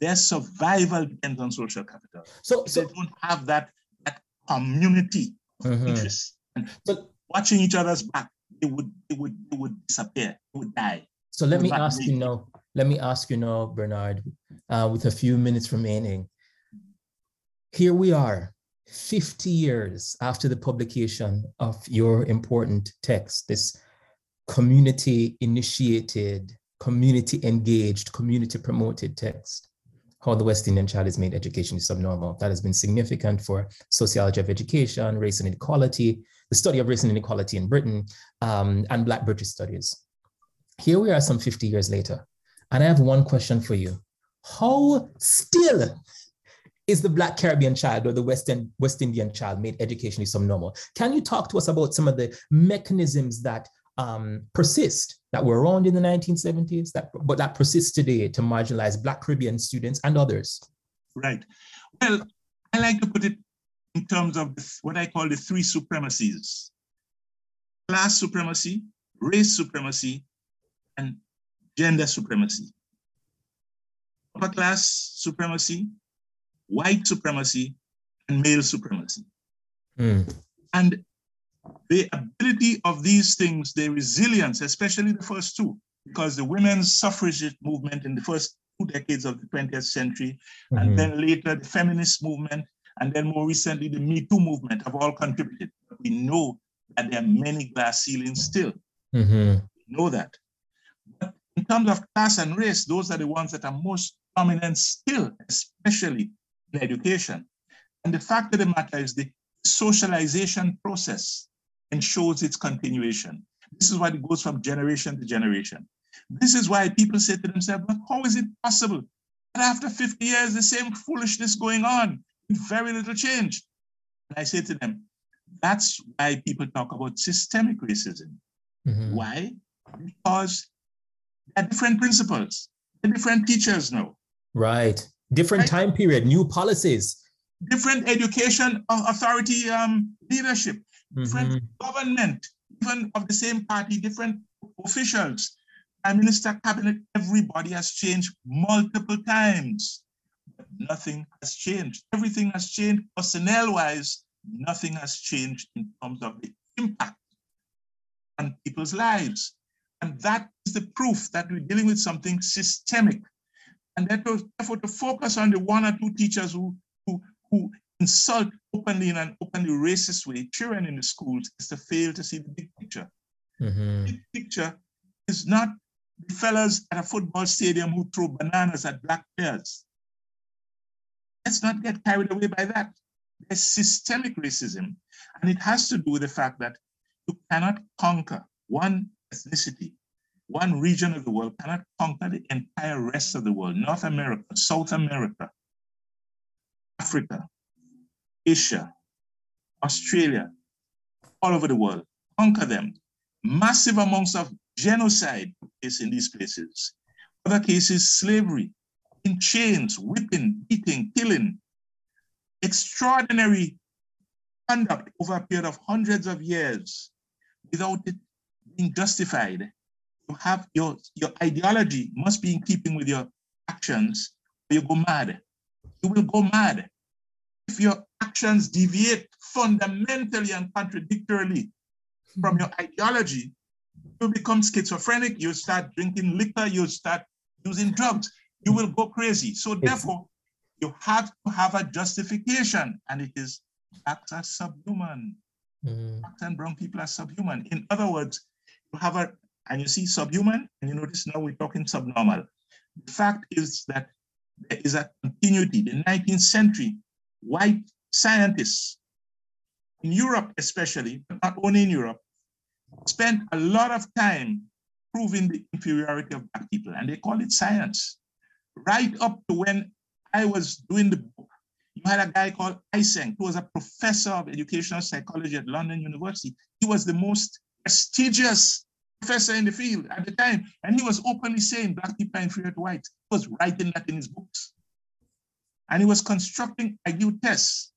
their survival depends on social capital. So, so they don't have that, that community of mm-hmm. interest but watching each other's back, they would it would it would disappear, it would die. So let me ask you now. Let me ask you now, Bernard, uh, with a few minutes remaining. Here we are, 50 years after the publication of your important text, this community initiated, community engaged, community promoted text how the West Indian child is made education is subnormal. That has been significant for sociology of education, race and inequality, the study of race and inequality in Britain, um, and Black British studies. Here we are some 50 years later, and I have one question for you. How still is the Black Caribbean child or the West, West Indian child made educationally subnormal? Can you talk to us about some of the mechanisms that um, persist that were around in the 1970s, that, but that persists today to marginalize Black Caribbean students and others? Right. Well, I like to put it in terms of what I call the three supremacies class supremacy, race supremacy, and gender supremacy. Upper class supremacy, white supremacy, and male supremacy. Mm. And the ability of these things, their resilience, especially the first two, because the women's suffragette movement in the first two decades of the 20th century, mm-hmm. and then later the feminist movement, and then more recently the Me Too movement have all contributed. We know that there are many glass ceilings still. Mm-hmm. We know that. But In terms of class and race, those are the ones that are most prominent still, especially in education. And the fact of the matter is the socialization process ensures its continuation. This is why it goes from generation to generation. This is why people say to themselves, but how is it possible that after 50 years, the same foolishness going on very little change? And I say to them, that's why people talk about systemic racism. Mm-hmm. Why? Because there are different principles, different teachers now. Right. Different right? time period, new policies. Different education authority um, leadership, different mm-hmm. government, even of the same party, different officials, prime minister, cabinet, everybody has changed multiple times. Nothing has changed. Everything has changed personnel-wise. Nothing has changed in terms of the impact on people's lives. And that is the proof that we're dealing with something systemic. And therefore, to focus on the one or two teachers who, who, who insult openly in an openly racist way children in the schools is to fail to see the big picture. Mm-hmm. The big picture is not the fellas at a football stadium who throw bananas at black players. Let's not get carried away by that. There's systemic racism, and it has to do with the fact that you cannot conquer one ethnicity, one region of the world cannot conquer the entire rest of the world. North America, South America, Africa, Asia, Australia, all over the world, conquer them. Massive amounts of genocide is in these places. Other cases, slavery, in chains, whipping, beating, killing. Extraordinary conduct over a period of hundreds of years without it being justified. You have your, your ideology must be in keeping with your actions, or you go mad. You will go mad. If your actions deviate fundamentally and contradictorily from your ideology, you become schizophrenic, you start drinking liquor, you start using drugs, you will go crazy. So therefore, you have to have a justification, and it is acts are subhuman. Mm. Blacks and brown people are subhuman. In other words, you have a, and you see subhuman, and you notice now we're talking subnormal. The fact is that there is a continuity. The 19th century, white scientists in Europe, especially, but not only in Europe, spent a lot of time proving the inferiority of Black people, and they call it science. Right up to when I was doing the book, you had a guy called Eysenck, who was a professor of educational psychology at London University. He was the most prestigious professor in the field at the time, and he was openly saying Black people are inferior to whites. He was writing that in his books. And he was constructing IQ tests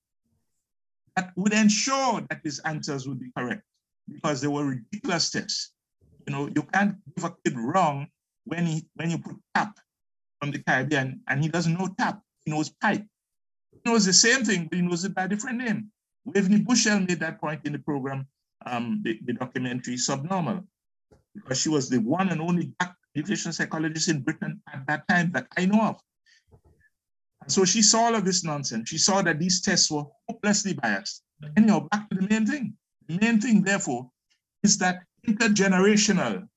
that would ensure that his answers would be correct because they were ridiculous tests. You know, you can't give a kid wrong when he when you put tap from the Caribbean and he doesn't know tap, he knows pipe. He knows the same thing, but he knows it by a different name. Waveney Bushell made that point in the program, um, the, the documentary Subnormal, because she was the one and only black education psychologist in Britain at that time that I know of. And so she saw all of this nonsense. She saw that these tests were hopelessly biased. Anyhow, back to the main thing. The main thing, therefore, is that intergenerational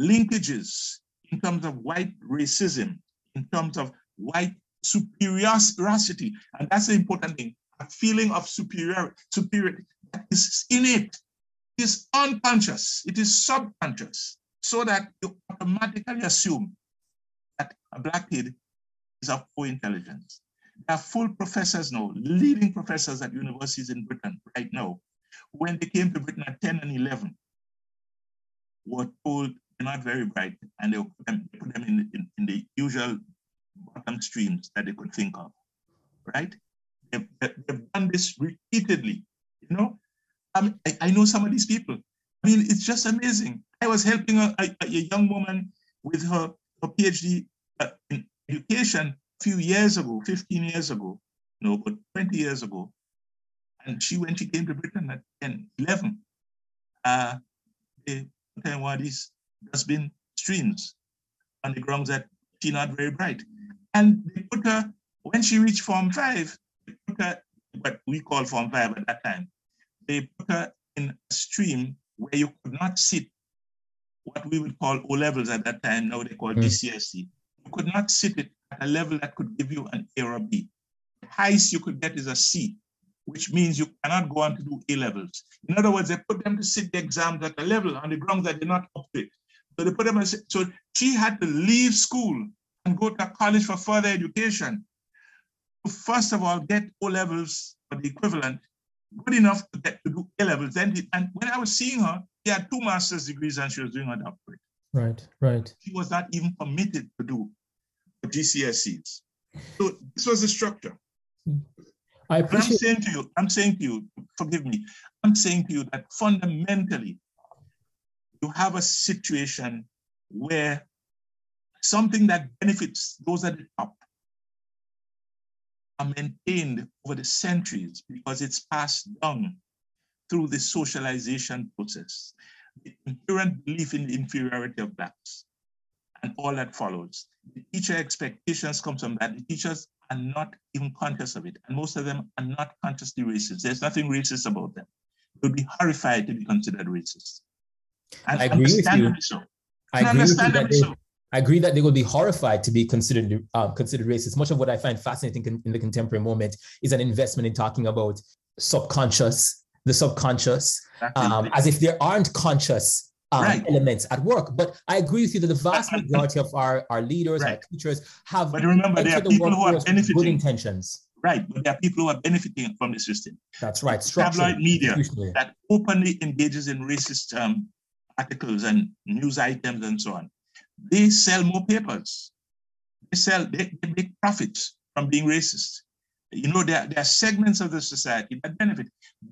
linkages in terms of white racism, in terms of white superiority, and that's the important thing, a feeling of superiority, superiority that is innate, it is unconscious, it is subconscious, so that you automatically assume that a black kid is of poor intelligence. There are full professors now, leading professors at universities in Britain right now, when they came to Britain at 10 and 11, were told they're not very bright, and they put them, put them in, in, in, the usual bottom streams that they could think of, right? They've, they've done this repeatedly, you know? I, I, I know some of these people. I mean, it's just amazing. I was helping a, a, a young woman with her, her PhD in education a few years ago, 15 years ago, no, but 20 years ago. And she, when she came to Britain at 10, 11, uh, they of these dustbin streams on the grounds that she's not very bright. And they put her, when she reached Form 5, they put her, what we call Form 5 at that time, they put her in a stream where you could not sit what we would call O levels at that time, now they call mm. GCSE. You could not sit it at a level that could give you an A or a B. The highest you could get is a C, which means you cannot go on to do A levels. In other words, they put them to sit the exams at a level on the grounds that they're not up to it. So they put them, so she had to leave school and go to college for further education. First of all, get O levels or the equivalent, good enough to get to do A levels. Then, and when I was seeing her, she had two master's degrees and she was doing her doctorate. Right, right. She was not even permitted to do GCSEs. So this was the structure. I appreciate- I'm saying to you, I'm saying to you, forgive me, I'm saying to you that fundamentally, you have a situation where something that benefits those at the top are maintained over the centuries because it's passed down through the socialization process, the inherent belief in the inferiority of blacks, and all that follows. The teacher expectations come from that. The teachers are not even conscious of it, and most of them are not consciously racist. There's nothing racist about them. They would be horrified to be considered racist. And I agree with you. So. I agree with you that they, so. I agree that they will be horrified to be considered uh, considered racist. Much of what I find fascinating in, in the contemporary moment is an investment in talking about subconscious, the subconscious, um, as if there aren't conscious um, right. elements at work. But I agree with you that the vast majority of our, our leaders, right. our teachers have. But remember, there are the people who are benefiting. Good intentions. Right, but there are people who are benefiting from the system. That's right. Tabloid media that openly engages in racist um, articles and news items and so on. They sell more papers. They sell, they, they make profits from being racist. You know, there, there are segments of the society that benefit.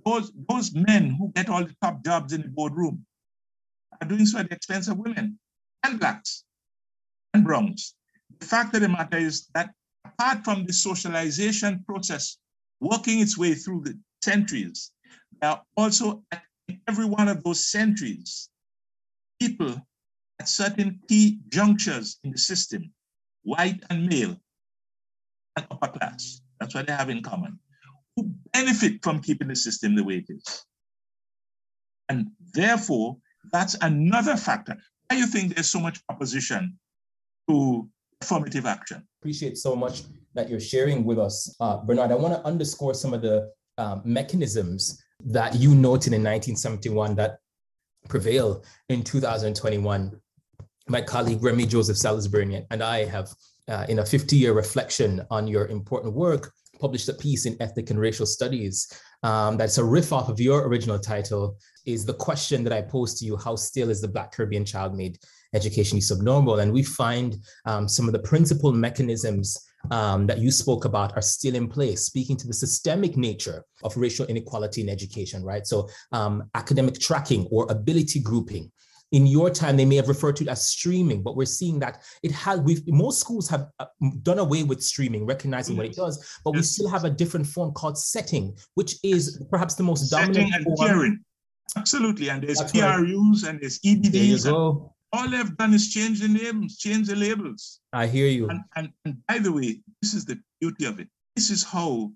Those, those men who get all the top jobs in the boardroom are doing so at the expense of women and blacks and browns. The fact of the matter is that apart from the socialization process working its way through the centuries, there are also at every one of those centuries people at certain key junctures in the system, white and male and upper class, that's what they have in common, who benefit from keeping the system the way it is. And therefore, that's another factor. Why do you think there's so much opposition to affirmative action? Appreciate so much that you're sharing with us, uh, Bernard. I want to underscore some of the um, mechanisms that you noted in 1971 that prevail in 2021. My colleague Remi Joseph Salisbury and I have, uh, in a 50 year reflection on your important work, published a piece in Ethnic and Racial Studies um, that's a riff off of your original title. Is the question that I pose to you: How still is the Black Caribbean child made education subnormal? And we find um, some of the principal mechanisms um, that you spoke about are still in place, speaking to the systemic nature of racial inequality in education, right? So, um, academic tracking or ability grouping. In your time, they may have referred to it as streaming, but we're seeing that it has. We've most schools have uh, done away with streaming, recognizing what it does, but yes. we still have a different form called setting, which is perhaps the most setting dominant. and form. Absolutely, and there's That's PRUs right. and there's EBDs. There you go all they've done is change the names, change the labels. I hear you. And, and, and by the way, this is the beauty of it. This is how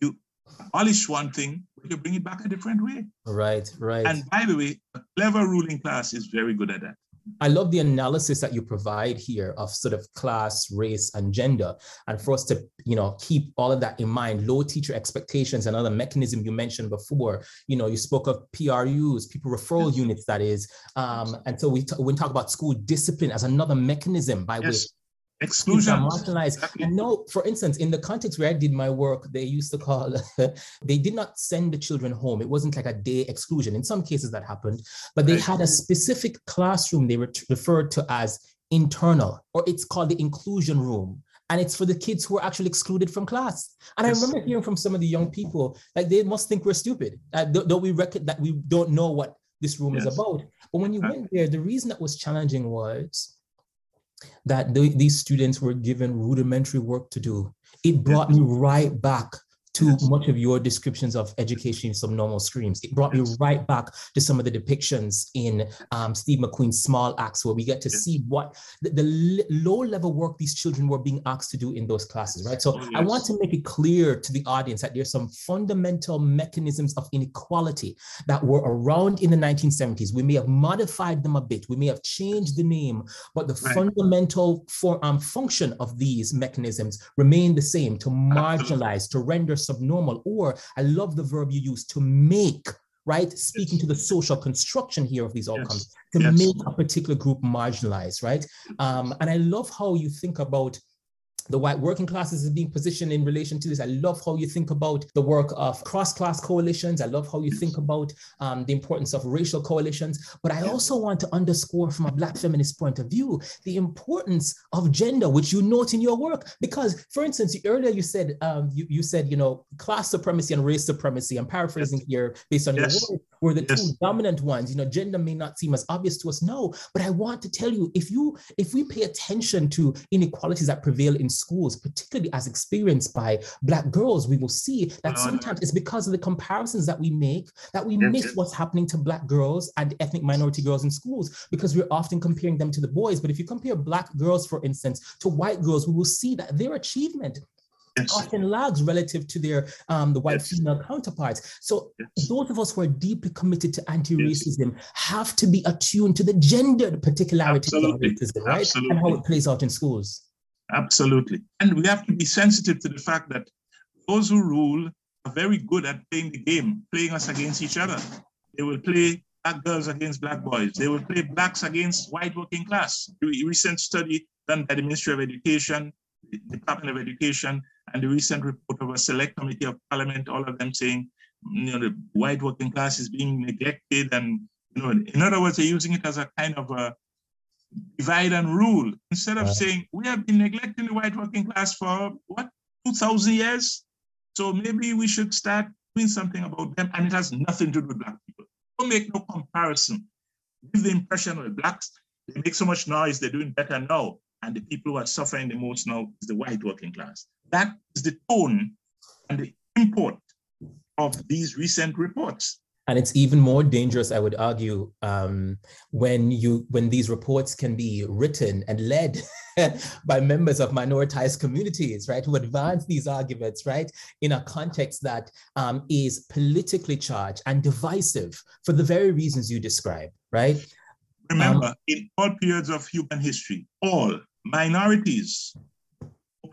you abolish one thing, but you bring it back a different way. Right, right. And by the way, a clever ruling class is very good at that. I love the analysis that you provide here of sort of class, race, and gender. And for us to, you know, keep all of that in mind, low teacher expectations, another mechanism you mentioned before. You know, you spoke of PRUs, pupil referral units, that is. Um, and so we, t- we talk about school discipline as another mechanism by yes. which exclusion marginalized exactly. and no for instance in the context where i did my work they used to call they did not send the children home it wasn't like a day exclusion in some cases that happened but they had a specific classroom they were referred to as internal or it's called the inclusion room and it's for the kids who are actually excluded from class. And yes. I remember hearing from some of the young people, like they must think we're stupid. Uh, don't we reckon that we don't know what this room yes. is about? But when you went there, the reason that was challenging was that these students were given rudimentary work to do. It brought me right back to yes. much of your descriptions of education in subnormal streams. It brought yes. me right back to some of the depictions in um, Steve McQueen's Small Axe, where we get to yes. see what the, the, low level work these children were being asked to do in those classes, right? So oh, I want to make it clear to the audience that there's some fundamental mechanisms of inequality that were around in the 1970s. We may have modified them a bit, we may have changed the name, but the right. fundamental for, um, function of these mechanisms remain the same to marginalize, to render subnormal, or I love the verb you use, to make right? Speaking yes. to the social construction here of these outcomes, yes. to yes. make a particular group marginalized, right? Um, and I love how you think about the white working classes is being positioned in relation to this. I love how you think about the work of cross-class coalitions. I love how you think about um, the importance of racial coalitions. But I also want to underscore from a Black feminist point of view, the importance of gender, which you note in your work. Because, for instance, earlier you said, um, you, you said, you know, class supremacy and race supremacy. I'm paraphrasing yes. here based on yes. your work were the yes. two dominant ones. You know, gender may not seem as obvious to us now, but I want to tell you, if you if we pay attention to inequalities that prevail in schools, particularly as experienced by Black girls, we will see that uh, sometimes it's because of the comparisons that we make that we yes, miss yes. what's happening to Black girls and ethnic minority girls in schools because we're often comparing them to the boys. But if you compare Black girls, for instance, to white girls, we will see that their achievement yes. often lags relative to their um, the white yes. female counterparts. So yes. those of us who are deeply committed to anti-racism have to be attuned to the gendered particularities of racism, right? Absolutely. And how it plays out in schools. Absolutely. And we have to be sensitive to the fact that those who rule are very good at playing the game, playing us against each other. They will play black girls against black boys. They will play blacks against white working class. A recent study done by the Ministry of Education, the Department of Education, and the recent report of a select committee of parliament, all of them saying, you know, the white working class is being neglected. And, you know, in other words, they're using it as a kind of a divide and rule. Instead of saying we have been neglecting the white working class for what 2000 years? So maybe we should start doing something about them. And it has nothing to do with black people. Don't make no comparison. Give the impression of blacks they make so much noise they're doing better now and the people who are suffering the most now is the white working class. That is the tone and the import of these recent reports. And it's even more dangerous i would argue um, when you when these reports can be written and led by members of minoritized communities right who advance these arguments right in a context that um, is politically charged and divisive for the very reasons you describe right remember um, in all periods of human history all minorities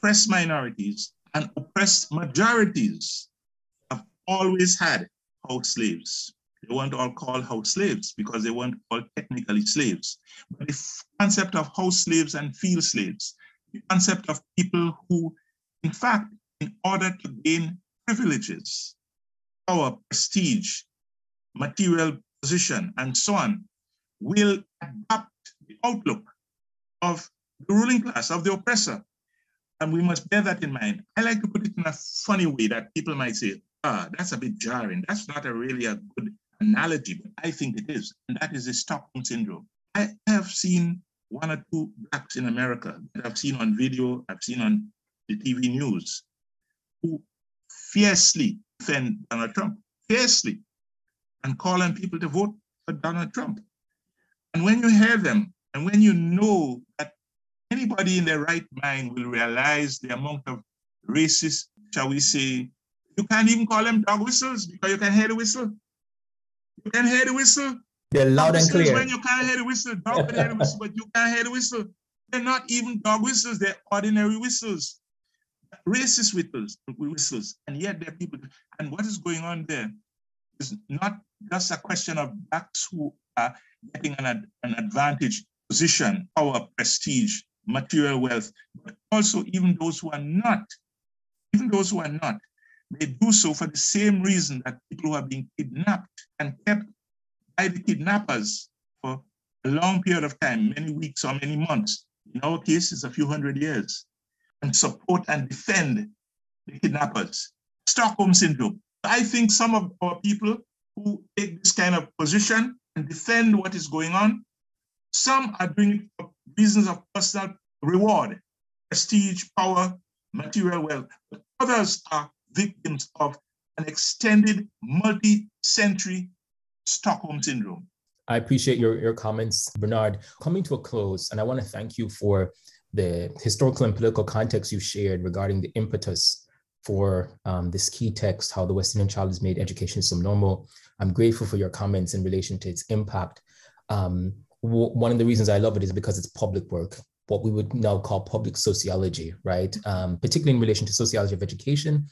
oppressed minorities and oppressed majorities have always had house slaves. They weren't all called house slaves because they weren't all technically slaves. But the concept of house slaves and field slaves, the concept of people who, in fact, in order to gain privileges, power, prestige, material position, and so on, will adapt the outlook of the ruling class, of the oppressor. And we must bear that in mind. I like to put it in a funny way that people might say, ah, that's a bit jarring. That's not a really a good analogy, but I think it is. And that is the Stockholm syndrome. I have seen one or two blacks in America that I've seen on video, I've seen on the TV news, who fiercely defend Donald Trump, fiercely, and call on people to vote for Donald Trump. And when you hear them, and when you know that anybody in their right mind will realize the amount of racist, shall we say, you can't even call them dog whistles because you can hear the whistle. You can hear the whistle. They're loud and clear. When you can't hear the whistle, dog can hear the whistle, but you can't hear the whistle. They're not even dog whistles, they're ordinary whistles. Racist whistles, whistles. And yet there are people. And what is going on there is not just a question of blacks who are getting an, an advantage position, power, prestige, material wealth, but also even those who are not, even those who are not, they do so for the same reason that people who are being kidnapped and kept by the kidnappers for a long period of time, many weeks or many months. In our case, it's a few hundred years, and support and defend the kidnappers. Stockholm syndrome. I think some of our people who take this kind of position and defend what is going on, some are doing it for reasons of personal reward, prestige, power, material wealth, but others are victims of an extended multi-century Stockholm syndrome. I appreciate your, your comments, Bernard. Coming to a close, and I want to thank you for the historical and political context you shared regarding the impetus for um, this key text, how the West Indian child has made education subnormal. I'm grateful for your comments in relation to its impact. Um, one of the reasons I love it is because it's public work, what we would now call public sociology, right? Um, particularly in relation to sociology of education,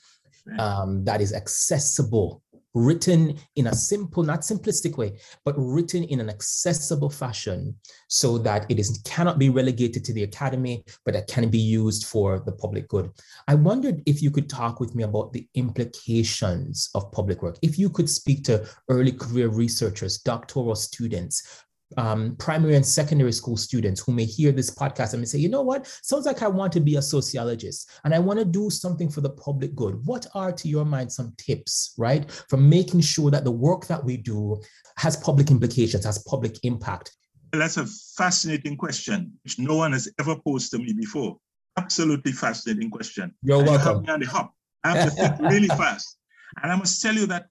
um, that is accessible written in a simple, not simplistic way, but written in an accessible fashion so that it is cannot be relegated to the academy, but it can be used for the public good. I wondered if you could talk with me about the implications of public work. If you could speak to early career researchers, doctoral students, um, primary and secondary school students who may hear this podcast and may say, you know what, sounds like I want to be a sociologist and I want to do something for the public good. What are, to your mind, some tips, right, for making sure that the work that we do has public implications, has public impact? That's a fascinating question, which no one has ever posed to me before. Absolutely fascinating question. You're welcome. You me on the hop. I have to think really fast. And I must tell you that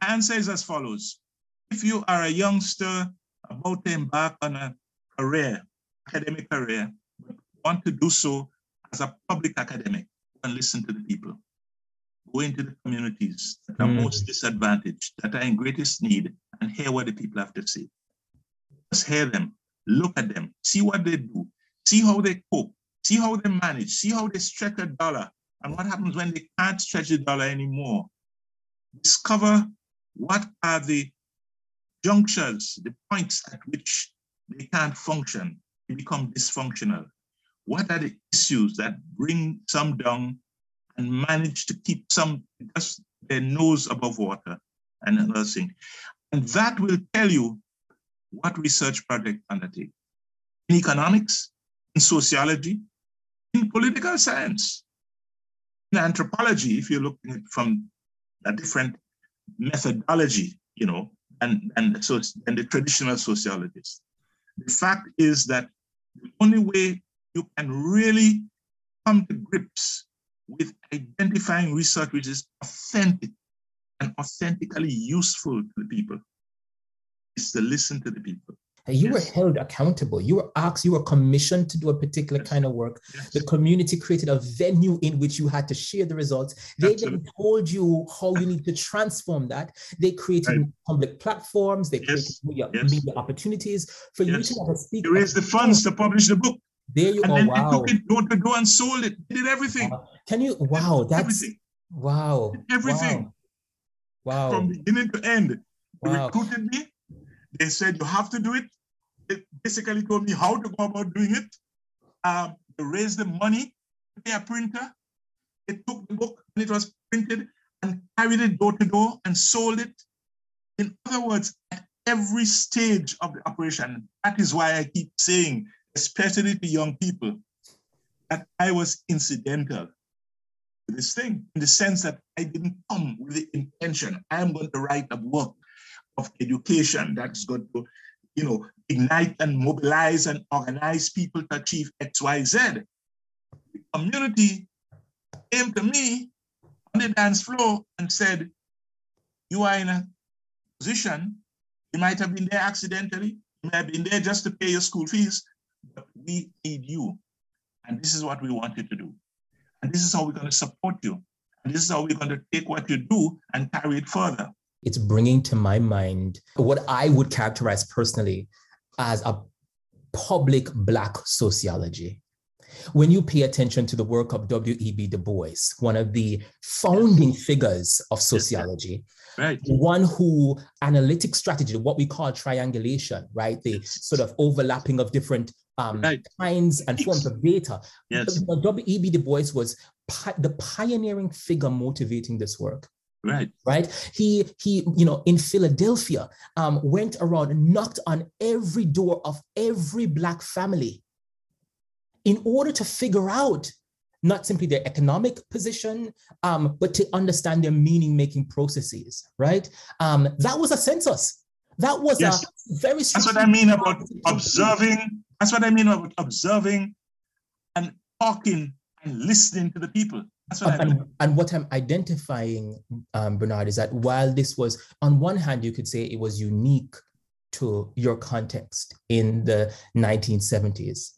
my answer is as follows. If you are a youngster about to embark on a career, academic career, but want to do so as a public academic and listen to the people. Go into the communities that are mm. most disadvantaged, that are in greatest need, and hear what the people have to say. Just hear them, look at them, see what they do, see how they cope, see how they manage, see how they stretch a dollar, and what happens when they can't stretch the dollar anymore. Discover what are the junctures, the points at which they can't function, they become dysfunctional. What are the issues that bring some down and manage to keep some just their nose above water and another thing? And that will tell you what research project undertake. In economics, in sociology, in political science, in anthropology, if you're looking at from a different methodology, you know, and, and, so, and the traditional sociologists. The fact is that the only way you can really come to grips with identifying research which is authentic and authentically useful to the people is to listen to the people. You yes. were held accountable. You were asked, you were commissioned to do a particular yes. kind of work. Yes. The community created a venue in which you had to share the results. They Absolutely. then told you how you need to transform that. They created right. public platforms, they created media, media, opportunities for you to have a speak. They raised the funds to publish the book. There you and go. Then wow. They took it door to door and sold it. They did everything. Wow. Can you? Wow, that's everything. wow. Everything. Wow. From beginning to end. They recruited me they said, you have to do it. They basically told me how to go about doing it. Um, they raised the money pay a printer. They took the book and it was printed and carried it door to door and sold it. In other words, at every stage of the operation, that is why I keep saying, especially to young people, that I was incidental to this thing in the sense that I didn't come with the intention, I am going to write a book of education that's going to, you know, ignite and mobilize and organize people to achieve X, Y, Z. The community came to me on the dance floor and said, you are in a position, you might have been there accidentally, you may have been there just to pay your school fees, but we need you. And this is what we want you to do. And this is how we're going to support you. And this is how we're going to take what you do and carry it further it's bringing to my mind what I would characterize personally as a public Black sociology. When you pay attention to the work of W.E.B. Du Bois, one of the founding figures of sociology, right. one who analytic strategy, what we call triangulation, right? The sort of overlapping of different um, right. kinds and forms of data. Yes. W.E.B. Du Bois was pi- the pioneering figure motivating this work. Right. Right. He he, you know, in Philadelphia, um, went around and knocked on every door of every black family in order to figure out not simply their economic position, um, but to understand their meaning-making processes. Right. Um, that was a census. That was yes. a very. That's what I mean about observing. That's what I mean about observing and talking and listening to the people. That's what and, and, what I'm identifying, um, Bernard, is that while this was, on one hand, you could say it was unique to your context in the 1970s,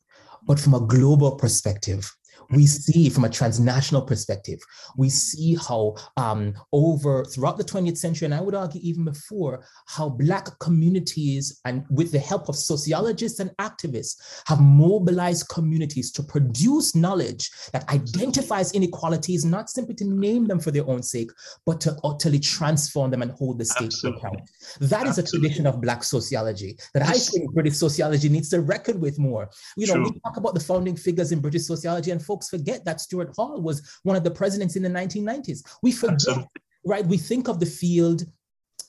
but from a global perspective, we see from a transnational perspective, we see how um, over throughout the 20th century, and I would argue even before, how Black communities and with the help of sociologists and activists have mobilized communities to produce knowledge that identifies inequalities, not simply to name them for their own sake, but to utterly transform them and hold the state to account. That is a tradition of Black sociology that I think British sociology needs to reckon with more. You know, True. we talk about the founding figures in British sociology, and folks folks forget that Stuart Hall was one of the presidents in the 1990s. We forget, Absolutely. right? We think of the field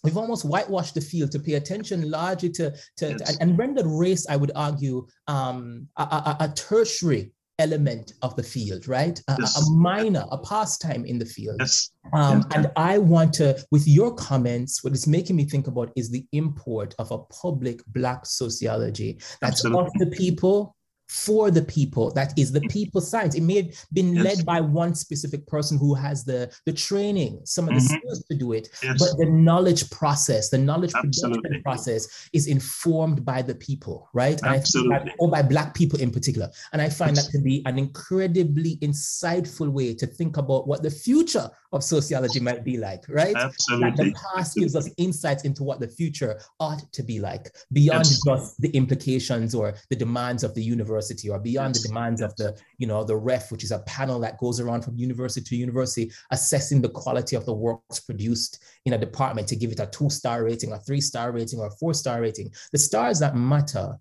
we've almost whitewashed the field to pay attention largely to, to, yes. to and rendered race, I would argue, um, a, a, a, tertiary element of the field, right? A, yes. a minor, a pastime in the field. Yes. Um. And I want to, with your comments, what it's making me think about is the import of a public Black sociology that's Absolutely. of the people, for the people. That is the people science. It may have been yes. led by one specific person who has the, the training, some of the mm-hmm. skills to do it, yes. but the knowledge process, the knowledge Absolutely. production process is informed by the people, right? Absolutely. or by Black people in particular. And I find yes. that to be an incredibly insightful way to think about what the future of sociology might be like, right? Absolutely. That the past gives us insights into what the future ought to be like, beyond just the implications or the demands of the university or beyond the demands of the, you know, the REF, which is a panel that goes around from university to university, assessing the quality of the works produced in a department to give it a two-star rating, a three-star rating, or a four-star rating. The stars that matter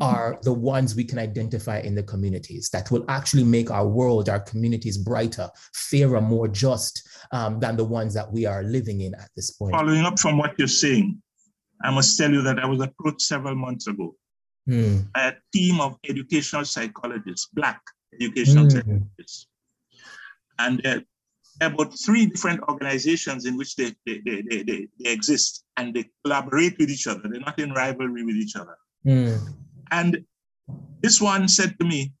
are the ones we can identify in the communities that will actually make our world, our communities brighter, fairer, more just um, than the ones that we are living in at this point. Following up from what you're saying, I must tell you that I was approached several months ago mm. a team of educational psychologists, Black educational mm. psychologists. And uh, about three different organizations in which they, they, they, they, they, they, exist and they collaborate with each other. They're not in rivalry with each other. Mm. And this one said to me,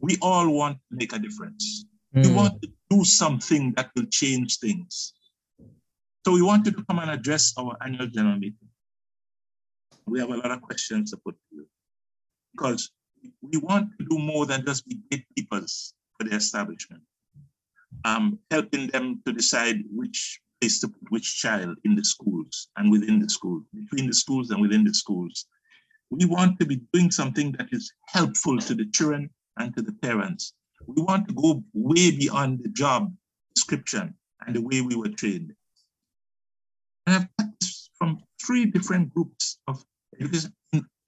we all want to make a difference. Mm. We want to do something that will change things. So we wanted to come and address our annual general meeting. We have a lot of questions to put to you because we want to do more than just be gatekeepers for the establishment, um, helping them to decide which place to put which child in the schools and within the school, between the schools and within the schools. We want to be doing something that is helpful to the children and to the parents. We want to go way beyond the job description and the way we were trained. And I have from three different groups of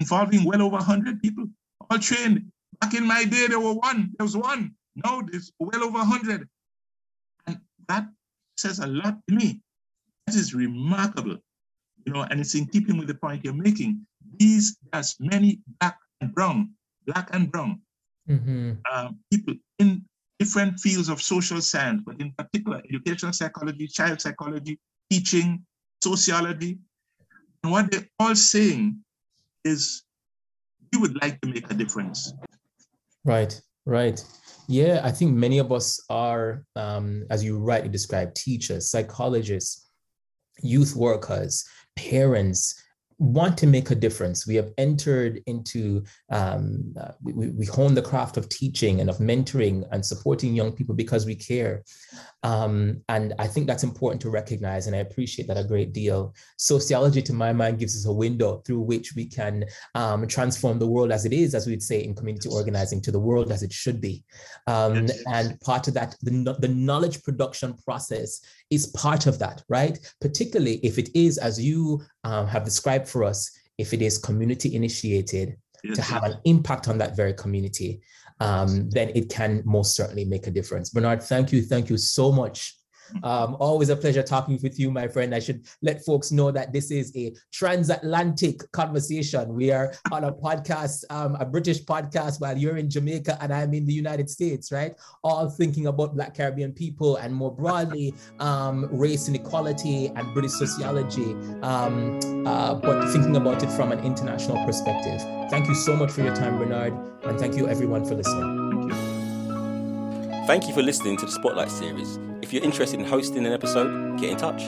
involving well over 100 people, all trained. Back in my day, there were one, there was one. Now there's well over 100. And that says a lot to me. That is remarkable, you know, and it's in keeping with the point you're making. These, as many black and brown, black and brown mm-hmm. um, people in different fields of social science, but in particular, educational psychology, child psychology, teaching, sociology. And what they're all saying is we would like to make a difference. Right, right. Yeah, I think many of us are, um, as you rightly described, teachers, psychologists, youth workers, parents, want to make a difference. We have entered into, um, uh, we, we hone the craft of teaching and of mentoring and supporting young people because we care. Um, and I think that's important to recognize, and I appreciate that a great deal. Sociology, to my mind, gives us a window through which we can um, transform the world as it is, as we'd say in community organizing, to the world as it should be. Um. And part of that, the, the knowledge production process is part of that, right? Particularly if it is, as you um, have described for us, if it is community initiated, to have an impact on that very community um, then it can most certainly make a difference. Bernard, thank you. Thank you so much um, always a pleasure talking with you, my friend. I should let folks know that this is a transatlantic conversation. We are on a podcast, um, a British podcast, while you're in Jamaica and I'm in the United States, right? All thinking about Black Caribbean people and more broadly, um, race inequality and British sociology, um, uh, but thinking about it from an international perspective. Thank you so much for your time, Bernard, and thank you everyone for listening. Thank you for listening to the Spotlight series. You're interested in hosting an episode, get in touch.